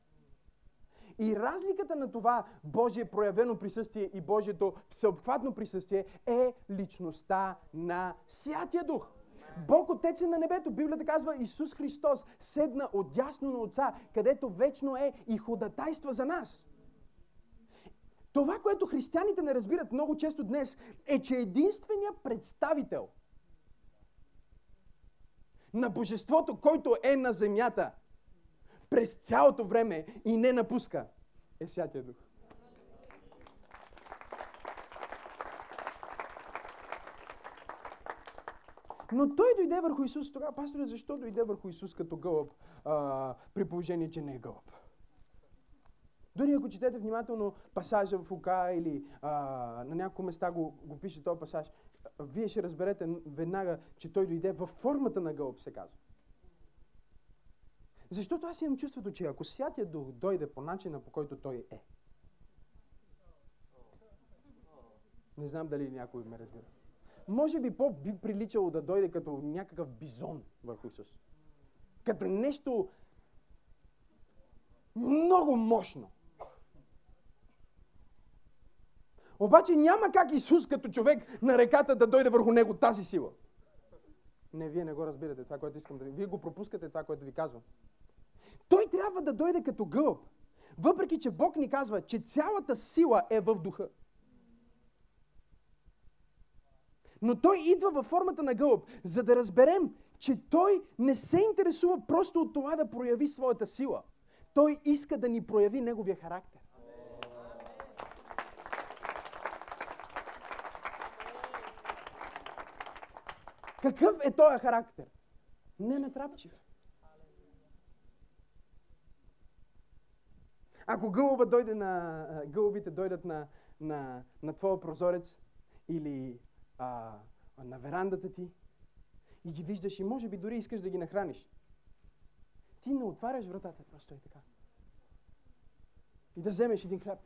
И разликата на това Божие проявено присъствие и Божието всеобхватно присъствие е личността на Святия Дух. Бог Отец е на небето. Библията казва Исус Христос седна отясно на Отца, където вечно е и ходатайства за нас. Това, което християните не разбират много често днес, е, че единственият представител на Божеството, който е на земята през цялото време и не напуска, е Святия Дух. Но той дойде върху Исус. Тогава, пасторе, защо дойде върху Исус като гълъб, а, при положение, че не е гълъб? Дори ако четете внимателно пасажа в Ука или а, на няколко места го, го пише този пасаж, вие ще разберете веднага, че той дойде във формата на гълъб, се казва. Защото аз имам чувството, че ако Святия Дух дойде по начина, по който той е, не знам дали някой ме разбира може би по-би приличало да дойде като някакъв бизон върху Исус. Като нещо много мощно. Обаче няма как Исус като човек на реката да дойде върху него тази сила. Не, вие не го разбирате това, което искам да ви. Вие го пропускате това, което ви казвам. Той трябва да дойде като гълъб. Въпреки, че Бог ни казва, че цялата сила е в духа. Но той идва във формата на гълъб, за да разберем, че той не се интересува просто от това да прояви своята сила. Той иска да ни прояви неговия характер. Какъв е този характер? Не натрапчив. Ако гълъба дойде на, гълъбите дойдат на, на, на твоя прозорец или а, на верандата ти и ги виждаш и може би дори искаш да ги нахраниш. Ти не отваряш вратата, просто е така. И да вземеш един хляб.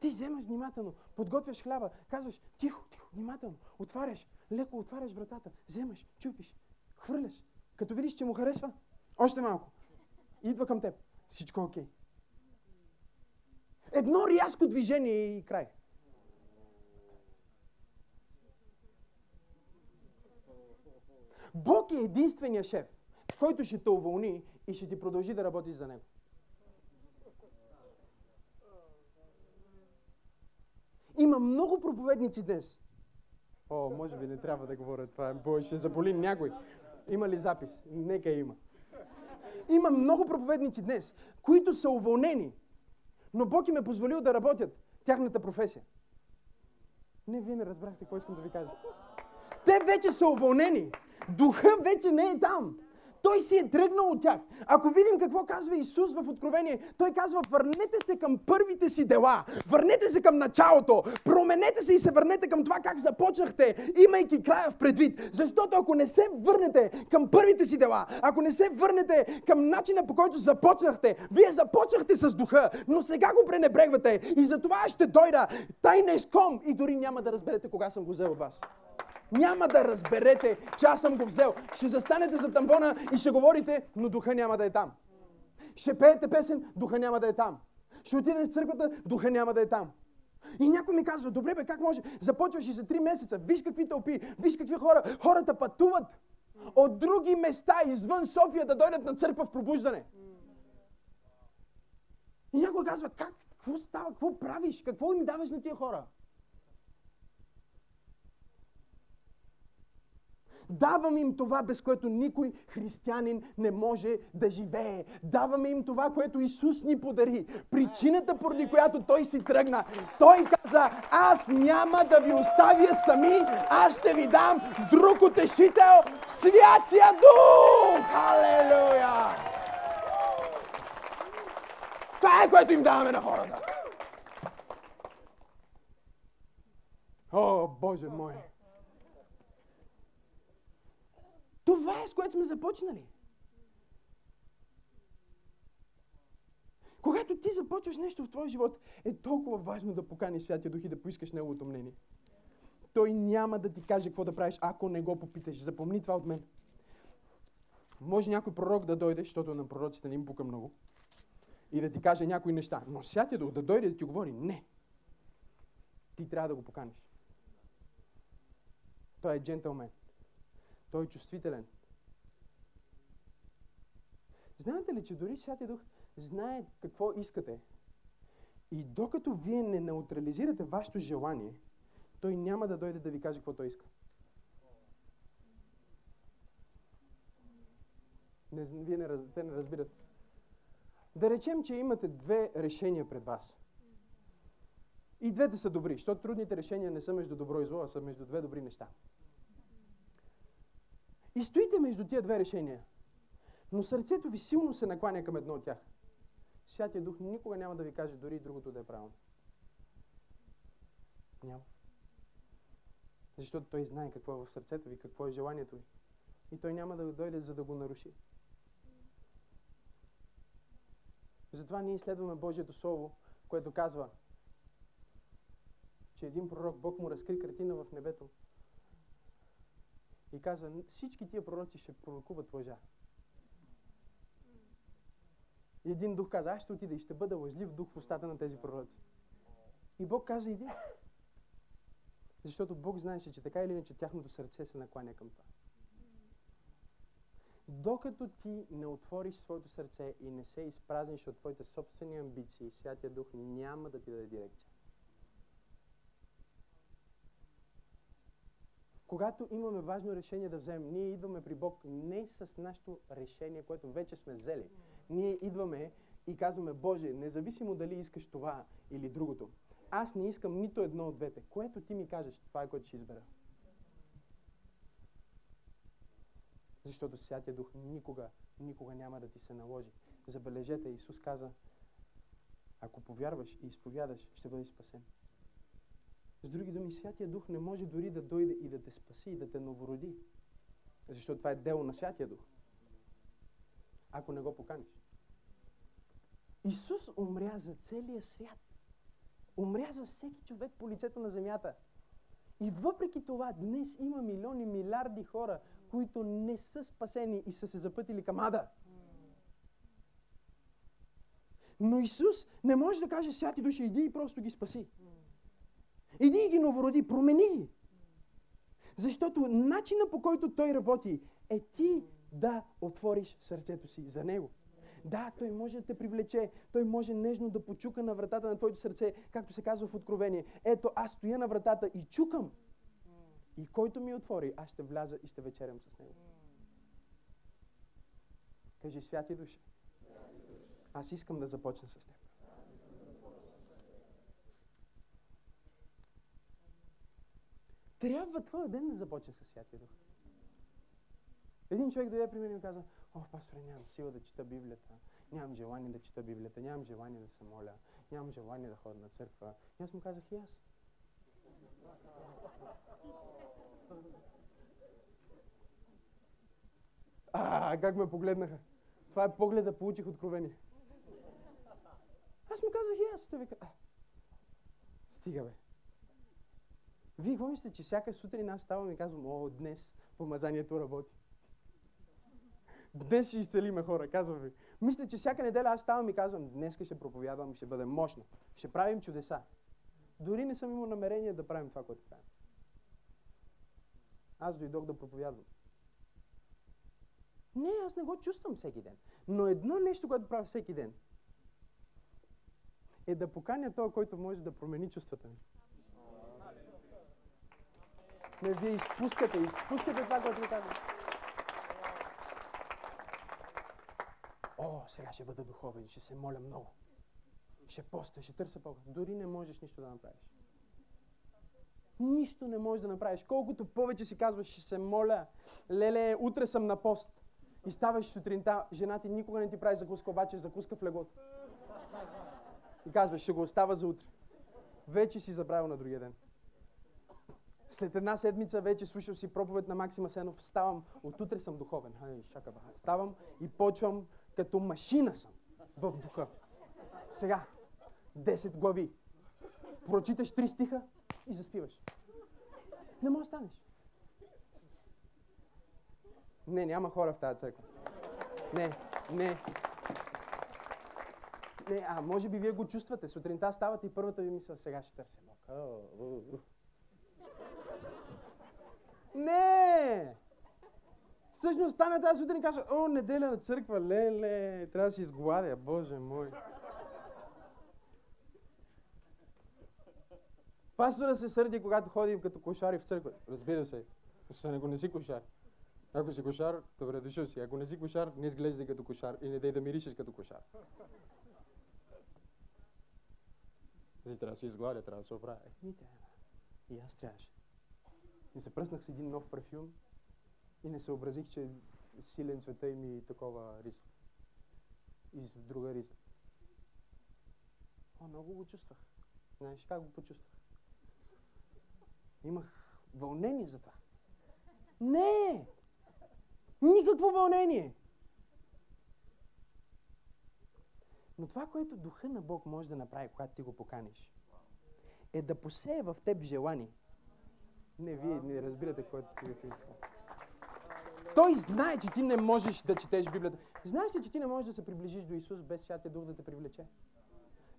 Ти вземаш внимателно, подготвяш хляба, казваш тихо, тихо, внимателно, отваряш, леко отваряш вратата, вземаш, чупиш, хвърляш. Като видиш, че му харесва, още малко. Идва към теб. Всичко е окей. Едно рязко движение и край. Бог е единствения шеф, който ще те уволни и ще ти продължи да работиш за него. Има много проповедници днес. О, може би не трябва да говоря това, бой ще заболи някой. Има ли запис? Нека има. Има много проповедници днес, които са уволнени, но Бог им е позволил да работят тяхната професия. Не, вие не разбрахте какво искам да ви кажа. Те вече са уволнени. Духа вече не е там. Той си е тръгнал от тях. Ако видим какво казва Исус в Откровение, той казва, върнете се към първите си дела. Върнете се към началото. Променете се и се върнете към това как започнахте, имайки края в предвид. Защото ако не се върнете към първите си дела, ако не се върнете към начина по който започнахте, вие започнахте с духа, но сега го пренебрегвате. И затова ще дойда тайнешком и дори няма да разберете кога съм го взел от вас няма да разберете, че аз съм го взел. Ще застанете за тамбона и ще говорите, но духа няма да е там. Ще пеете песен, духа няма да е там. Ще отидете в църквата, духа няма да е там. И някой ми казва, добре бе, как може? Започваш и за три месеца, виж какви тълпи, виж какви хора. Хората пътуват от други места извън София да дойдат на църква в пробуждане. И някой казва, как? Какво става? Какво правиш? Какво им даваш на тия хора? Даваме им това, без което никой християнин не може да живее. Даваме им това, което Исус ни подари. Причината, поради която Той си тръгна. Той каза, аз няма да ви оставя сами, аз ще ви дам друг утешител, Святия Дух! Халелуя! Това е, което им даваме на хората. О, Боже мой! Това е с което сме започнали. Когато ти започваш нещо в твоя живот, е толкова важно да покани Святия Дух и да поискаш Неговото мнение. Той няма да ти каже какво да правиш, ако не го попиташ. Запомни това от мен. Може някой пророк да дойде, защото на пророците не им пука много, и да ти каже някои неща. Но Святия Дух да дойде да ти говори, не. Ти трябва да го поканиш. Той е джентълмен. Той е чувствителен. Знаете ли, че дори Святия Дух знае какво искате? И докато вие не неутрализирате вашето желание, той няма да дойде да ви каже какво той иска. Не, вие не, те не разбират. Да речем, че имате две решения пред вас. И двете са добри, защото трудните решения не са между добро и зло, а са между две добри неща. И стоите между тия две решения. Но сърцето ви силно се накланя към едно от тях. Святия Дух никога няма да ви каже дори другото да е правилно. Няма. Защото Той знае какво е в сърцето ви, какво е желанието ви. И Той няма да дойде, за да го наруши. Затова ние изследваме Божието Слово, което казва, че един пророк, Бог му разкри картина в небето, и каза, всички тия пророци ще пророкуват лъжа. И един дух каза, аз ще отида и ще бъда лъжлив дух в устата на тези пророци. И Бог каза, иди. Защото Бог знаеше, че така или иначе тяхното сърце се накланя към това. Докато ти не отвориш своето сърце и не се изпразниш от твоите собствени амбиции, Святия Дух няма да ти даде дирекция. Когато имаме важно решение да вземем, ние идваме при Бог не с нашето решение, което вече сме взели. Ние идваме и казваме, Боже, независимо дали искаш това или другото, аз не искам нито едно от двете. Което ти ми кажеш, това е което ще избера. Защото Святия Дух никога, никога няма да ти се наложи. Забележете, Исус каза, Ако повярваш и изповядаш, ще бъдеш спасен. С други думи, Святия Дух не може дори да дойде и да те спаси, и да те новороди. Защото това е дело на Святия Дух. Ако не го поканиш. Исус умря за целия свят. Умря за всеки човек по лицето на земята. И въпреки това, днес има милиони, милиарди хора, които не са спасени и са се запътили към ада. Но Исус не може да каже, святи души, иди и просто ги спаси. Иди и ги новороди, промени ги. Защото начина по който Той работи е ти да отвориш сърцето си за Него. Да, Той може да те привлече, Той може нежно да почука на вратата на твоето сърце, както се казва в Откровение. Ето, аз стоя на вратата и чукам. И който ми отвори, аз ще вляза и ще вечерям с Него. Кажи, святи души, аз искам да започна с теб. Трябва твоя ден да започне с Святия Дух. Един човек дойде при мен и ми каза, о, пасторе, нямам сила да чета Библията, нямам желание да чета Библията, нямам желание да се моля, нямам желание да ходя на църква. И аз му казах и аз. А, как ме погледнаха. Това е погледа, получих откровение. Аз му казах и аз. Той вика, а, стига бе. Вие какво мислите, че всяка сутрин аз ставам и казвам, о, днес помазанието работи. Днес ще изцелиме хора, казвам ви. Мисля, че всяка неделя аз ставам и казвам, днес ще проповядвам, ще бъде мощно. Ще правим чудеса. Дори не съм имал намерение да правим това, което правим. Аз дойдох да проповядвам. Не, аз не го чувствам всеки ден. Но едно нещо, което правя всеки ден, е да поканя това, който може да промени чувствата ми. Не, вие изпускате, изпускате това, което ви казвам. О, сега ще бъда духовен, ще се моля много. Ще поста, ще търся Бога. Дори не можеш нищо да направиш. Нищо не можеш да направиш. Колкото повече си казваш, ще се моля. Леле, утре съм на пост. И ставаш сутринта, жена ти никога не ти прави закуска, обаче закуска в леглото. И казваш, ще го остава за утре. Вече си забравил на другия ден. След една седмица вече слушал си проповед на Максима Сенов, ставам, от утре съм духовен. Ай, шака баха. Ставам и почвам като машина съм в духа. Сега, 10 глави. Прочиташ три стиха и заспиваш. Не можеш да станеш. Не, няма хора в тази църква. Не, не. Не, а може би вие го чувствате. Сутринта ставате и първата ви мисъл, сега ще търся Бог. Не! Всъщност стана тази сутрин и казва, о, неделя на църква, леле, трябва да си изгладя, Боже мой. Пастора се сърди, когато ходим като кошари в църква. Разбира се, освен ако не си кошар. Ако си кошар, добре дошъл си. Ако не си кошар, не изглеждай като кошар и не дай да миришеш като кошар. Си трябва да се изгладя, трябва да се оправя. Еми, трябва. И аз трябваше. И се пръснах с един нов парфюм и не съобразих, че силен цвета и такова риза. И с друга риза. О, много го чувствах. Знаеш как го почувствах? Имах вълнение за това. Не! Никакво вълнение! Но това, което духа на Бог може да направи, когато ти го поканиш, е да посее в теб желание. Не, вие не разбирате ти е искал. Той знае, че ти не можеш да четеш Библията. Знаеш ли, че ти не можеш да се приближиш до Исус без Святия Дух да те привлече?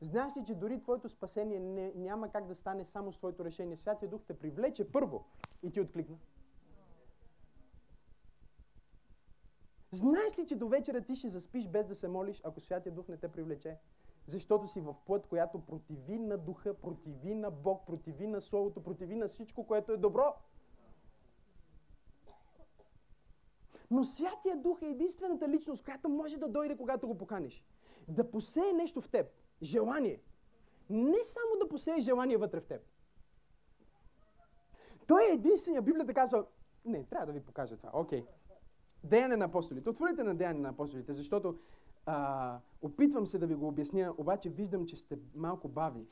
Знаеш ли, че дори твоето спасение не, няма как да стане само с твоето решение? Святия Дух те привлече първо и ти откликна. Знаеш ли, че до вечера ти ще заспиш без да се молиш, ако Святия Дух не те привлече? Защото си в плът, която противи на духа, противи на Бог, противи на Словото, противи на всичко, което е добро. Но Святия Дух е единствената личност, която може да дойде, когато го поканиш. Да посее нещо в теб. Желание. Не само да посее желание вътре в теб. Той е единствения. Библията казва, не, трябва да ви покажа това. Окей. Okay. Деяне на апостолите. Отворите на Деяне на апостолите, защото а, опитвам се да ви го обясня, обаче виждам, че сте малко бави.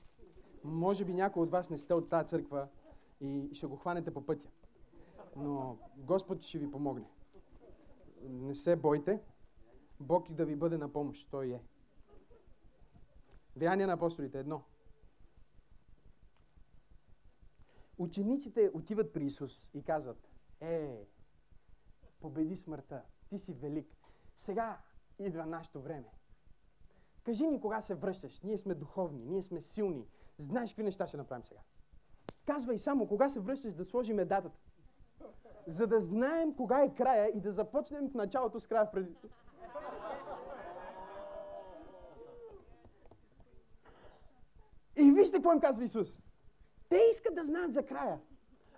Може би някой от вас не сте от тази църква и ще го хванете по пътя. Но Господ ще ви помогне. Не се бойте. Бог и да ви бъде на помощ. Той е. Деяния на апостолите. Едно. Учениците отиват при Исус и казват, е, победи смъртта, ти си велик. Сега идва нашето време. Кажи ни кога се връщаш. Ние сме духовни, ние сме силни. Знаеш какви неща ще направим сега. Казвай само кога се връщаш да сложим датата. За да знаем кога е края и да започнем в началото с края преди. И вижте какво им казва Исус. Те искат да знаят за края.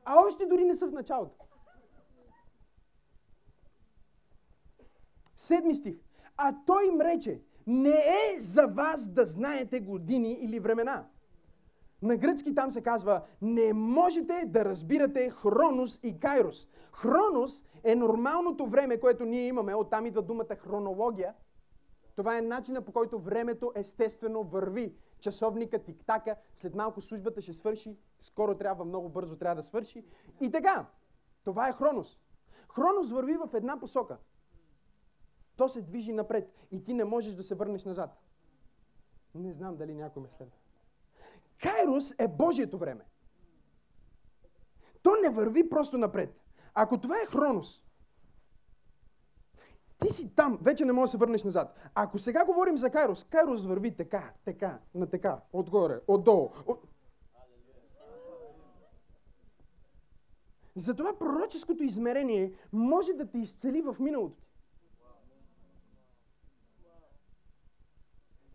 А още дори не са в началото. Седми стих. А той им рече, не е за вас да знаете години или времена. На гръцки там се казва, не можете да разбирате хронос и кайрос. Хронос е нормалното време, което ние имаме. Оттам идва думата хронология. Това е начина по който времето естествено върви. Часовника тик-така, след малко службата ще свърши, скоро трябва, много бързо трябва да свърши. И така, това е хронос. Хронос върви в една посока. То се движи напред и ти не можеш да се върнеш назад. Не знам дали някой ме следва. Кайрос е Божието време. То не върви просто напред. Ако това е Хронос, ти си там, вече не можеш да се върнеш назад. Ако сега говорим за Кайрос, Кайрос върви така, така, на така, отгоре, отдолу. От... Затова пророческото измерение може да те изцели в миналото ти.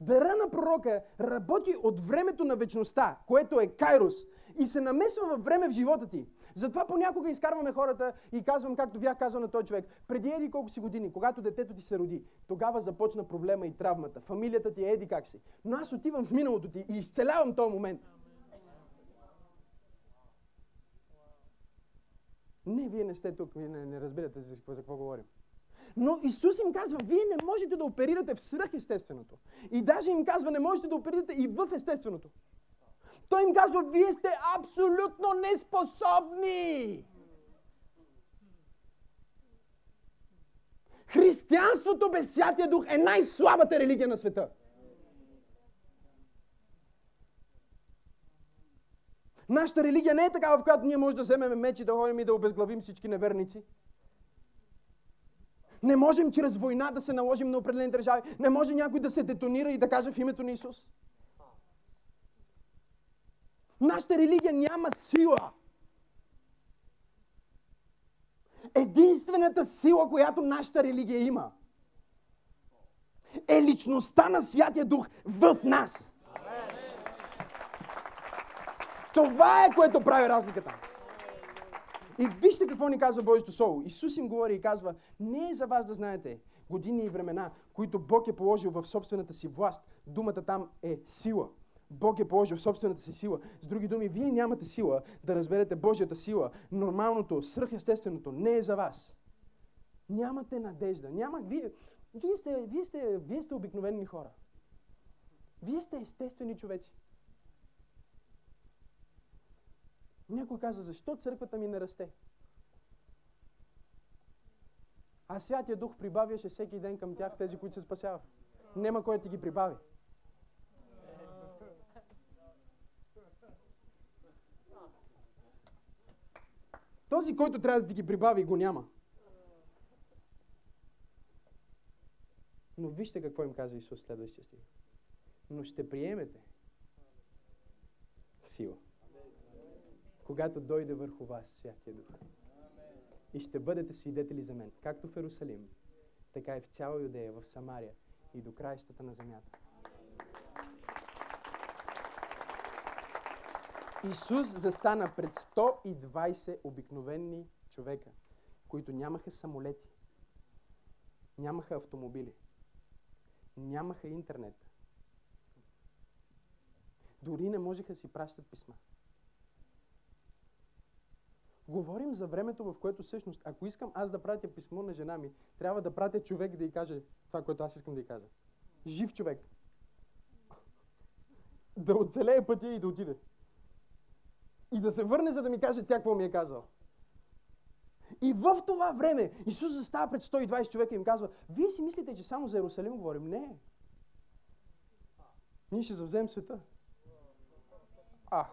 Дъра на пророка работи от времето на вечността, което е Кайрос, и се намесва във време в живота ти. Затова понякога изкарваме хората и казвам, както бях казал на този човек, преди еди колко си години, когато детето ти се роди, тогава започна проблема и травмата. Фамилията ти е еди как си. Но аз отивам в миналото ти и изцелявам този момент. Не, вие не сте тук, вие не, не разбирате за какво говорим. Но Исус им казва, вие не можете да оперирате в свръхестественото. И даже им казва, не можете да оперирате и в естественото. Той им казва, вие сте абсолютно неспособни. Християнството без Святия Дух е най-слабата религия на света. Нашата религия не е такава, в която ние можем да вземем меч и да ходим и да обезглавим всички неверници. Не можем чрез война да се наложим на определени държави. Не може някой да се детонира и да каже в името на Исус. Нашата религия няма сила. Единствената сила, която нашата религия има, е личността на Святия Дух в нас. Това е което прави разликата. И вижте какво ни казва Божието Слово. Исус им говори и казва, не е за вас да знаете години и времена, които Бог е положил в собствената си власт. Думата там е сила. Бог е положил в собствената си сила. С други думи, вие нямате сила да разберете Божията сила. Нормалното, свръхестественото не е за вас. Нямате надежда. Няма... Вие, вие, сте, вие, сте, вие сте обикновени хора. Вие сте естествени човеци. Някой каза, защо църквата ми не расте? А Святия Дух прибавяше всеки ден към тях тези, които се спасяват. Нема кой да ти ги прибави. Този, който трябва да ти ги прибави, го няма. Но вижте какво им казва Исус следващия стих. Но ще приемете сила когато дойде върху вас Святия Дух. И ще бъдете свидетели за мен, както в Иерусалим, така и в цяла Юдея, в Самария и до краищата на земята. Исус застана пред 120 обикновени човека, които нямаха самолети, нямаха автомобили, нямаха интернет. Дори не можеха да си пращат писма. Говорим за времето, в което всъщност, ако искам аз да пратя писмо на жена ми, трябва да пратя човек да й каже това, което аз искам да й кажа. Жив човек. Да оцелее пътя и да отиде. И да се върне, за да ми каже тя какво ми е казал. И в това време Исус застава пред 120 човека и им казва, вие си мислите, че само за Иерусалим говорим? Не. Ние ще завземем света. А,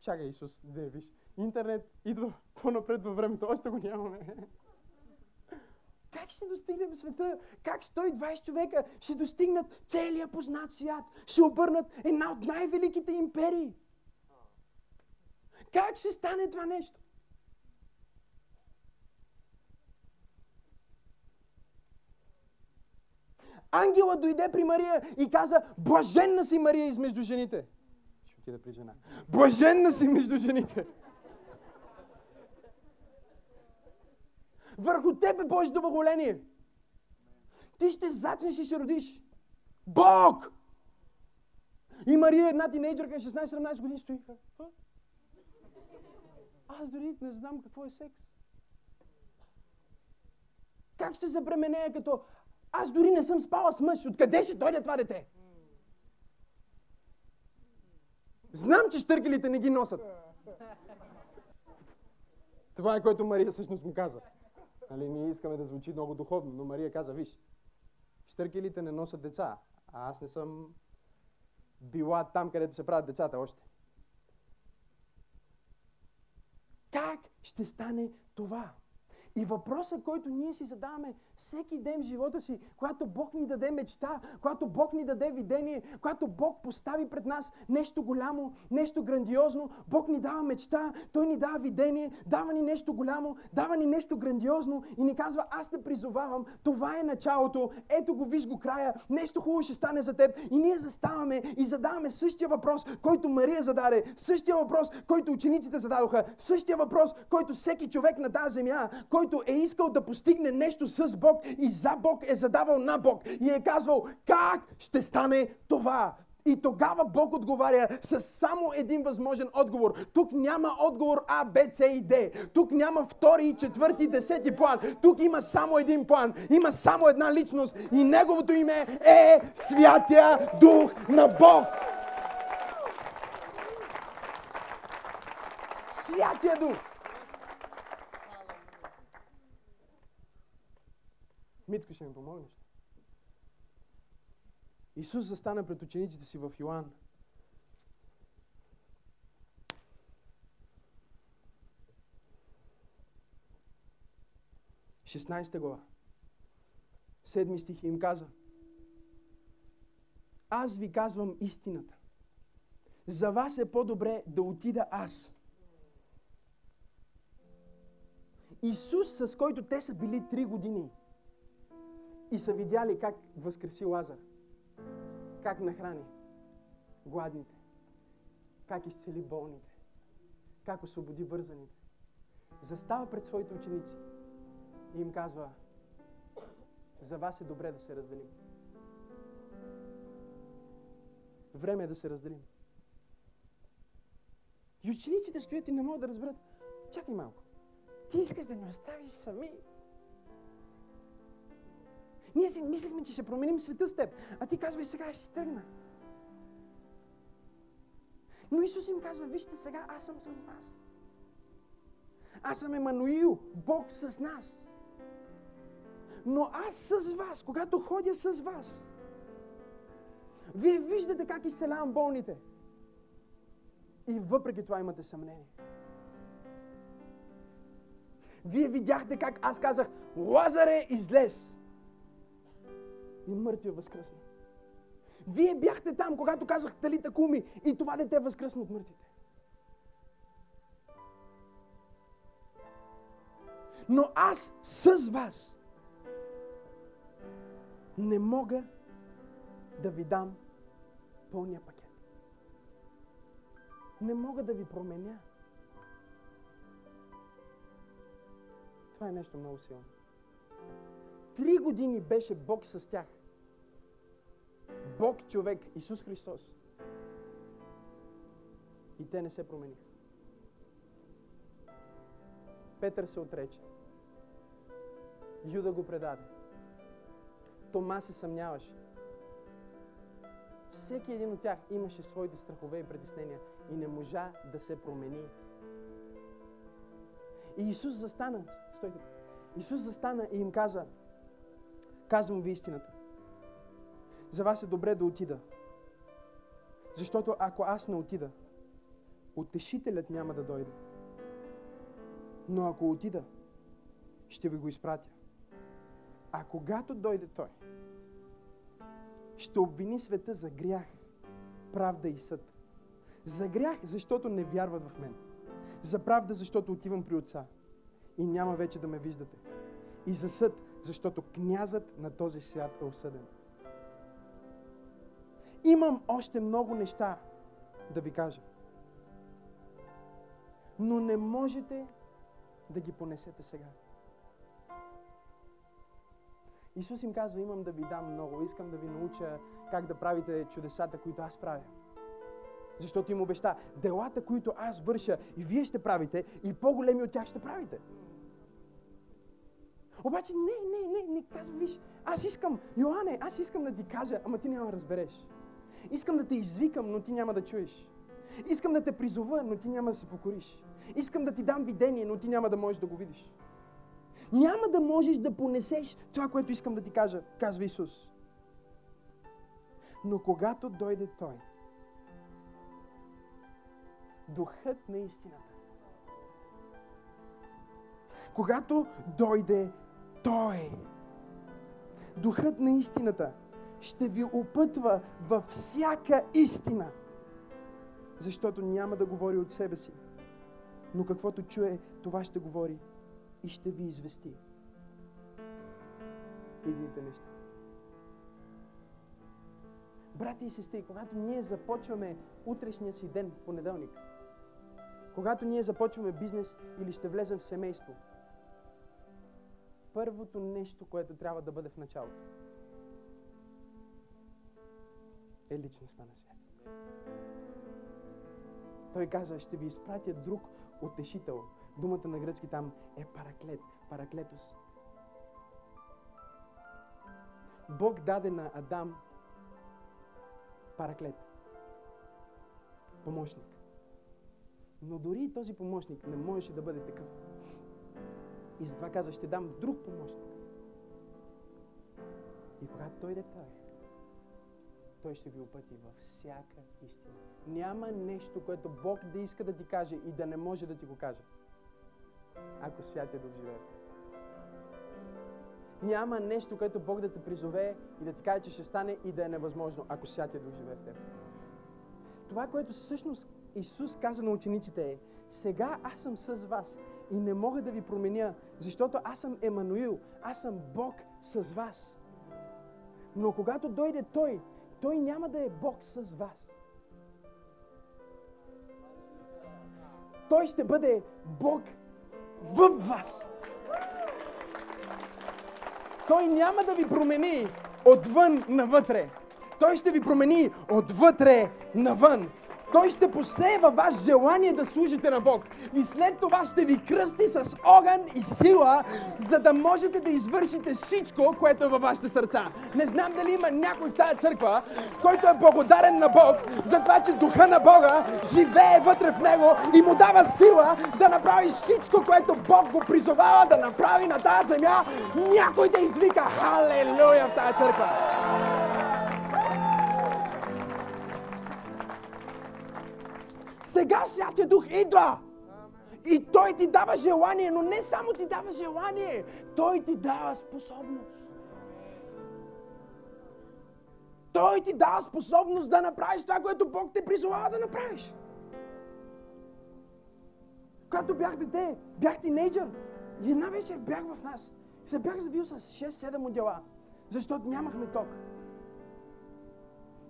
чакай Исус, да виж. Интернет идва по-напред във времето, още го нямаме. Как ще достигнем света? Как 120 човека ще достигнат целия познат свят? Ще обърнат една от най-великите империи? Как ще стане това нещо? Ангела дойде при Мария и каза, блаженна си Мария измежду жените. Ще отида при жена. Блаженна си между жените. Върху теб е Божието благоление. Ти ще зачнеш и ще родиш. Бог! И Мария, една тинейджърка, 16-17 години стоиха. Аз дори не знам какво е секс. Как ще забременея като аз дори не съм спала с мъж. Откъде ще дойде това дете? Знам, че штъркелите не ги носят. Това е което Мария всъщност му каза. Нали, ние искаме да звучи много духовно, но Мария каза, виж, штъркелите не носят деца, а аз не съм била там, където се правят децата още. Как ще стане това? И въпросът, който ние си задаваме всеки ден в живота си, когато Бог ни даде мечта, когато Бог ни даде видение, когато Бог постави пред нас нещо голямо, нещо грандиозно, Бог ни дава мечта, Той ни дава видение, дава ни нещо голямо, дава ни нещо грандиозно и ни казва, аз те призовавам, това е началото, ето го, виж го края, нещо хубаво ще стане за теб. И ние заставаме и задаваме същия въпрос, който Мария зададе, същия въпрос, който учениците зададоха, същия въпрос, който всеки човек на тази земя, който е искал да постигне нещо с Бог и за Бог е задавал на Бог и е казвал как ще стане това. И тогава Бог отговаря с само един възможен отговор. Тук няма отговор А, Б, С и Д. Тук няма втори, четвърти, десети план. Тук има само един план. Има само една личност. И неговото име е Святия Дух на Бог. Святия Дух. Митко, ще ми помогнеш? Исус застана пред учениците си в Йоан. Шестнайста глава. Седми стих им каза. Аз ви казвам истината. За вас е по-добре да отида аз. Исус, с който те са били три години, и са видяли как възкреси Лазар, как нахрани гладните, как изцели болните, как освободи вързаните. Застава пред своите ученици и им казва, за вас е добре да се разделим. Време е да се разделим. И учениците стоят и не могат да разберат. Чакай малко. Ти искаш да ни оставиш сами ние си мислихме, че ще променим света с теб. А ти казваш, сега ще тръгна. Но Исус им казва, вижте сега, аз съм с вас. Аз съм Емануил, Бог с нас. Но аз с вас, когато ходя с вас, вие виждате как изцелявам болните. И въпреки това имате съмнение. Вие видяхте как аз казах, Лазаре, излез и мъртвия възкръсна. Вие бяхте там, когато казах Талита Куми и това дете възкръсна от мъртвите. Но аз с вас не мога да ви дам пълния пакет. Не мога да ви променя. Това е нещо много силно. Три години беше Бог с тях. Бог човек, Исус Христос. И те не се промениха. Петър се отрече. Юда го предаде. Тома се съмняваше. Всеки един от тях имаше своите страхове и притеснения и не можа да се промени. И Исус застана. Стойте. Исус застана и им каза, казвам ви истината. За вас е добре да отида. Защото ако аз не отида, утешителят няма да дойде. Но ако отида, ще ви го изпратя. А когато дойде Той, ще обвини света за грях, правда и съд. За грях, защото не вярват в мен. За правда, защото отивам при Отца и няма вече да ме виждате. И за съд, защото князът на този свят е осъден. Имам още много неща да ви кажа. Но не можете да ги понесете сега. Исус им казва, имам да ви дам много, искам да ви науча как да правите чудесата, които аз правя. Защото им обеща, делата, които аз върша и вие ще правите, и по-големи от тях ще правите. Обаче не, не, не, не, казва, виж, аз искам, Йоанне, аз искам да ти кажа, ама ти няма да разбереш. Искам да те извикам, но ти няма да чуеш. Искам да те призова, но ти няма да се покориш. Искам да ти дам видение, но ти няма да можеш да го видиш. Няма да можеш да понесеш това, което искам да ти кажа, казва Исус. Но когато дойде Той, Духът на истината, когато дойде Той, Духът на истината ще ви опътва във всяка истина, защото няма да говори от себе си, но каквото чуе, това ще говори и ще ви извести. Едните неща. Брати и сестри, когато ние започваме утрешния си ден, понеделник, когато ние започваме бизнес или ще влезем в семейство, първото нещо, което трябва да бъде в началото, е личността на света. Той каза, ще ви изпратя друг утешител. Думата на гръцки там е параклет, параклетос. Бог даде на Адам параклет. Помощник. Но дори и този помощник не можеше да бъде такъв. И затова каза, ще дам друг помощник. И когато дойде той, той ще ви опъти във всяка истина. Няма нещо, което Бог да иска да ти каже и да не може да ти го каже. Ако Святия Дух живее Няма нещо, което Бог да те призове и да ти каже, че ще стане и да е невъзможно, ако Святия Дух живее в теб. Това, което всъщност Исус каза на учениците е, сега аз съм с вас и не мога да ви променя, защото аз съм Емануил, аз съм Бог с вас. Но когато дойде Той, той няма да е Бог с вас. Той ще бъде Бог в вас. Той няма да ви промени отвън навътре. Той ще ви промени отвътре навън. Той ще посее във вас желание да служите на Бог. И след това ще ви кръсти с огън и сила, за да можете да извършите всичко, което е във вашите сърца. Не знам дали има някой в тази църква, който е благодарен на Бог, за това, че духа на Бога живее вътре в него и му дава сила да направи всичко, което Бог го призовава да направи на тази земя. Някой да извика Халелуя в тази църква. Сега Святия Дух идва. И Той ти дава желание, но не само ти дава желание, Той ти дава способност. Той ти дава способност да направиш това, което Бог те призовава да направиш. Когато бях дете, бях тинейджър и една вечер бях в нас. Се бях завил с 6-7 отдела, защото нямахме ток.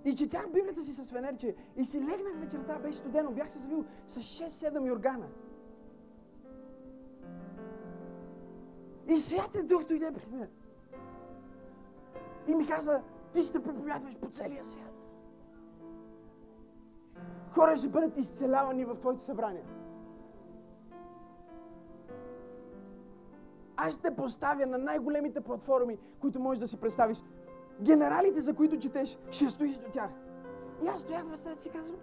И четях Библията си с фенерче и си легнах вечерта, беше студено, бях се завил с 6-7 юргана. И Святия Дух дойде при мен. И ми каза, ти ще проповядваш по целия свят. Хора ще бъдат изцелявани в твоите събрания. Аз те поставя на най-големите платформи, които можеш да си представиш. Генералите, за които четеш, ще стоиш до тях. И аз стоях в стаята си казвам.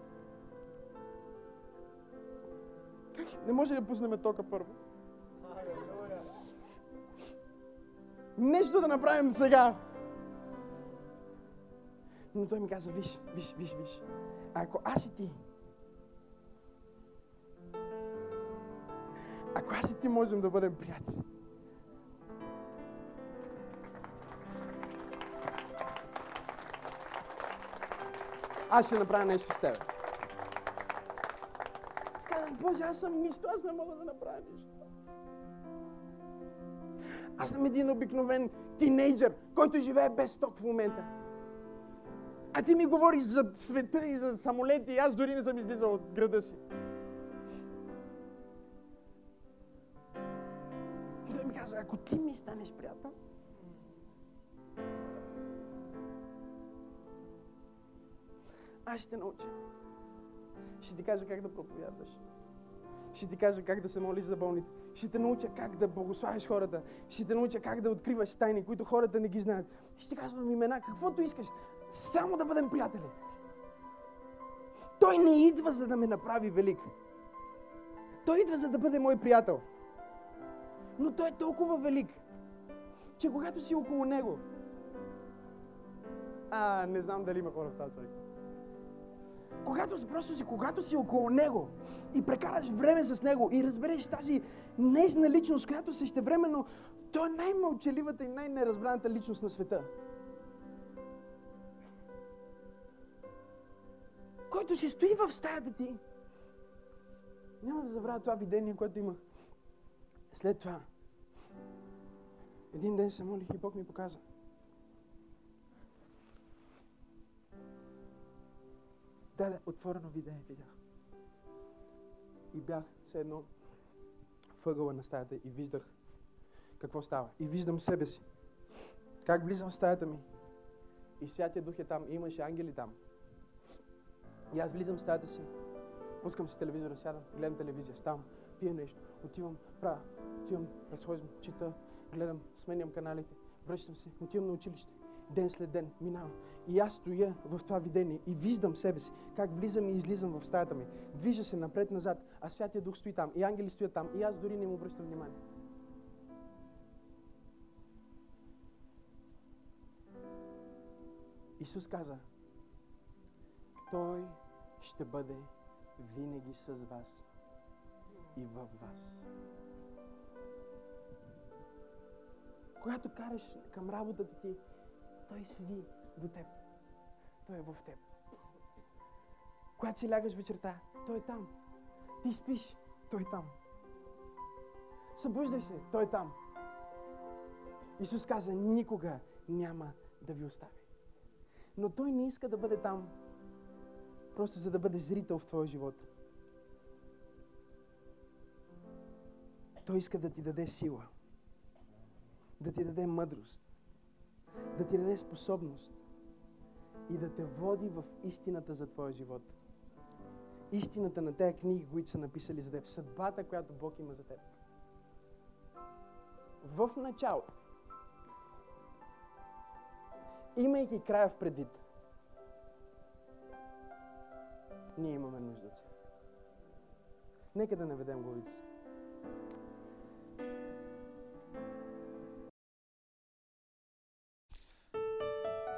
Не може да пуснем тока първо? Нещо да направим сега. Но той ми каза, виж, виж, виж, виж. Ако аз и ти, ако аз и ти можем да бъдем приятели, аз ще направя нещо с теб. Аз Боже, аз съм мисто, аз не мога да направя нещо. Аз съм един обикновен тинейджър, който живее без ток в момента. А ти ми говориш за света и за самолети, и аз дори не съм излизал от града си. Той ми каза, ако ти ми станеш приятел, аз ще те науча. Ще ти кажа как да проповядваш. Ще ти кажа как да се молиш за болните. Ще те науча как да благославиш хората. Ще те науча как да откриваш тайни, които хората не ги знаят. Ще ти казвам имена, каквото искаш. Само да бъдем приятели. Той не идва за да ме направи велик. Той идва за да бъде мой приятел. Но той е толкова велик, че когато си около него, а, не знам дали има хора в тази църква. Когато просто си, когато си около него и прекараш време с него и разбереш тази нежна личност, която същевременно той е най-мълчаливата и най-неразбраната личност на света. Който си стои в стаята ти. Няма да забравя това видение, което имах. След това, един ден се молих и Бог ми показа. Даде отворено видение, видях. И бях все едно въгъла на стаята и виждах какво става. И виждам себе си. Как влизам в стаята ми. И Святия Дух е там. И имаше ангели там. И аз влизам в стаята си. Пускам си телевизора, сядам, гледам телевизия, ставам, пия нещо, отивам, правя, отивам, разхождам, чита, гледам, сменям каналите, връщам се, отивам на училище. Ден след ден минавам. И аз стоя в това видение и виждам себе си, как влизам и излизам в стаята ми. Движа се напред-назад, а Святия Дух стои там, и ангели стоят там, и аз дори не му обръщам внимание. Исус каза, Той ще бъде винаги с вас и във вас. Когато караш към работата ти, той седи до теб. Той е в теб. Когато си лягаш вечерта, той е там. Ти спиш, той е там. Събуждай се, той е там. Исус каза, никога няма да ви остави. Но той не иска да бъде там, просто за да бъде зрител в твоя живот. Той иска да ти даде сила, да ти даде мъдрост, да ти даде способност и да те води в истината за твоя живот. Истината на тези книги, които са написали за теб, съдбата, която Бог има за теб. В началото, имайки края в предвид, ние имаме нужда от. Нека да наведем главите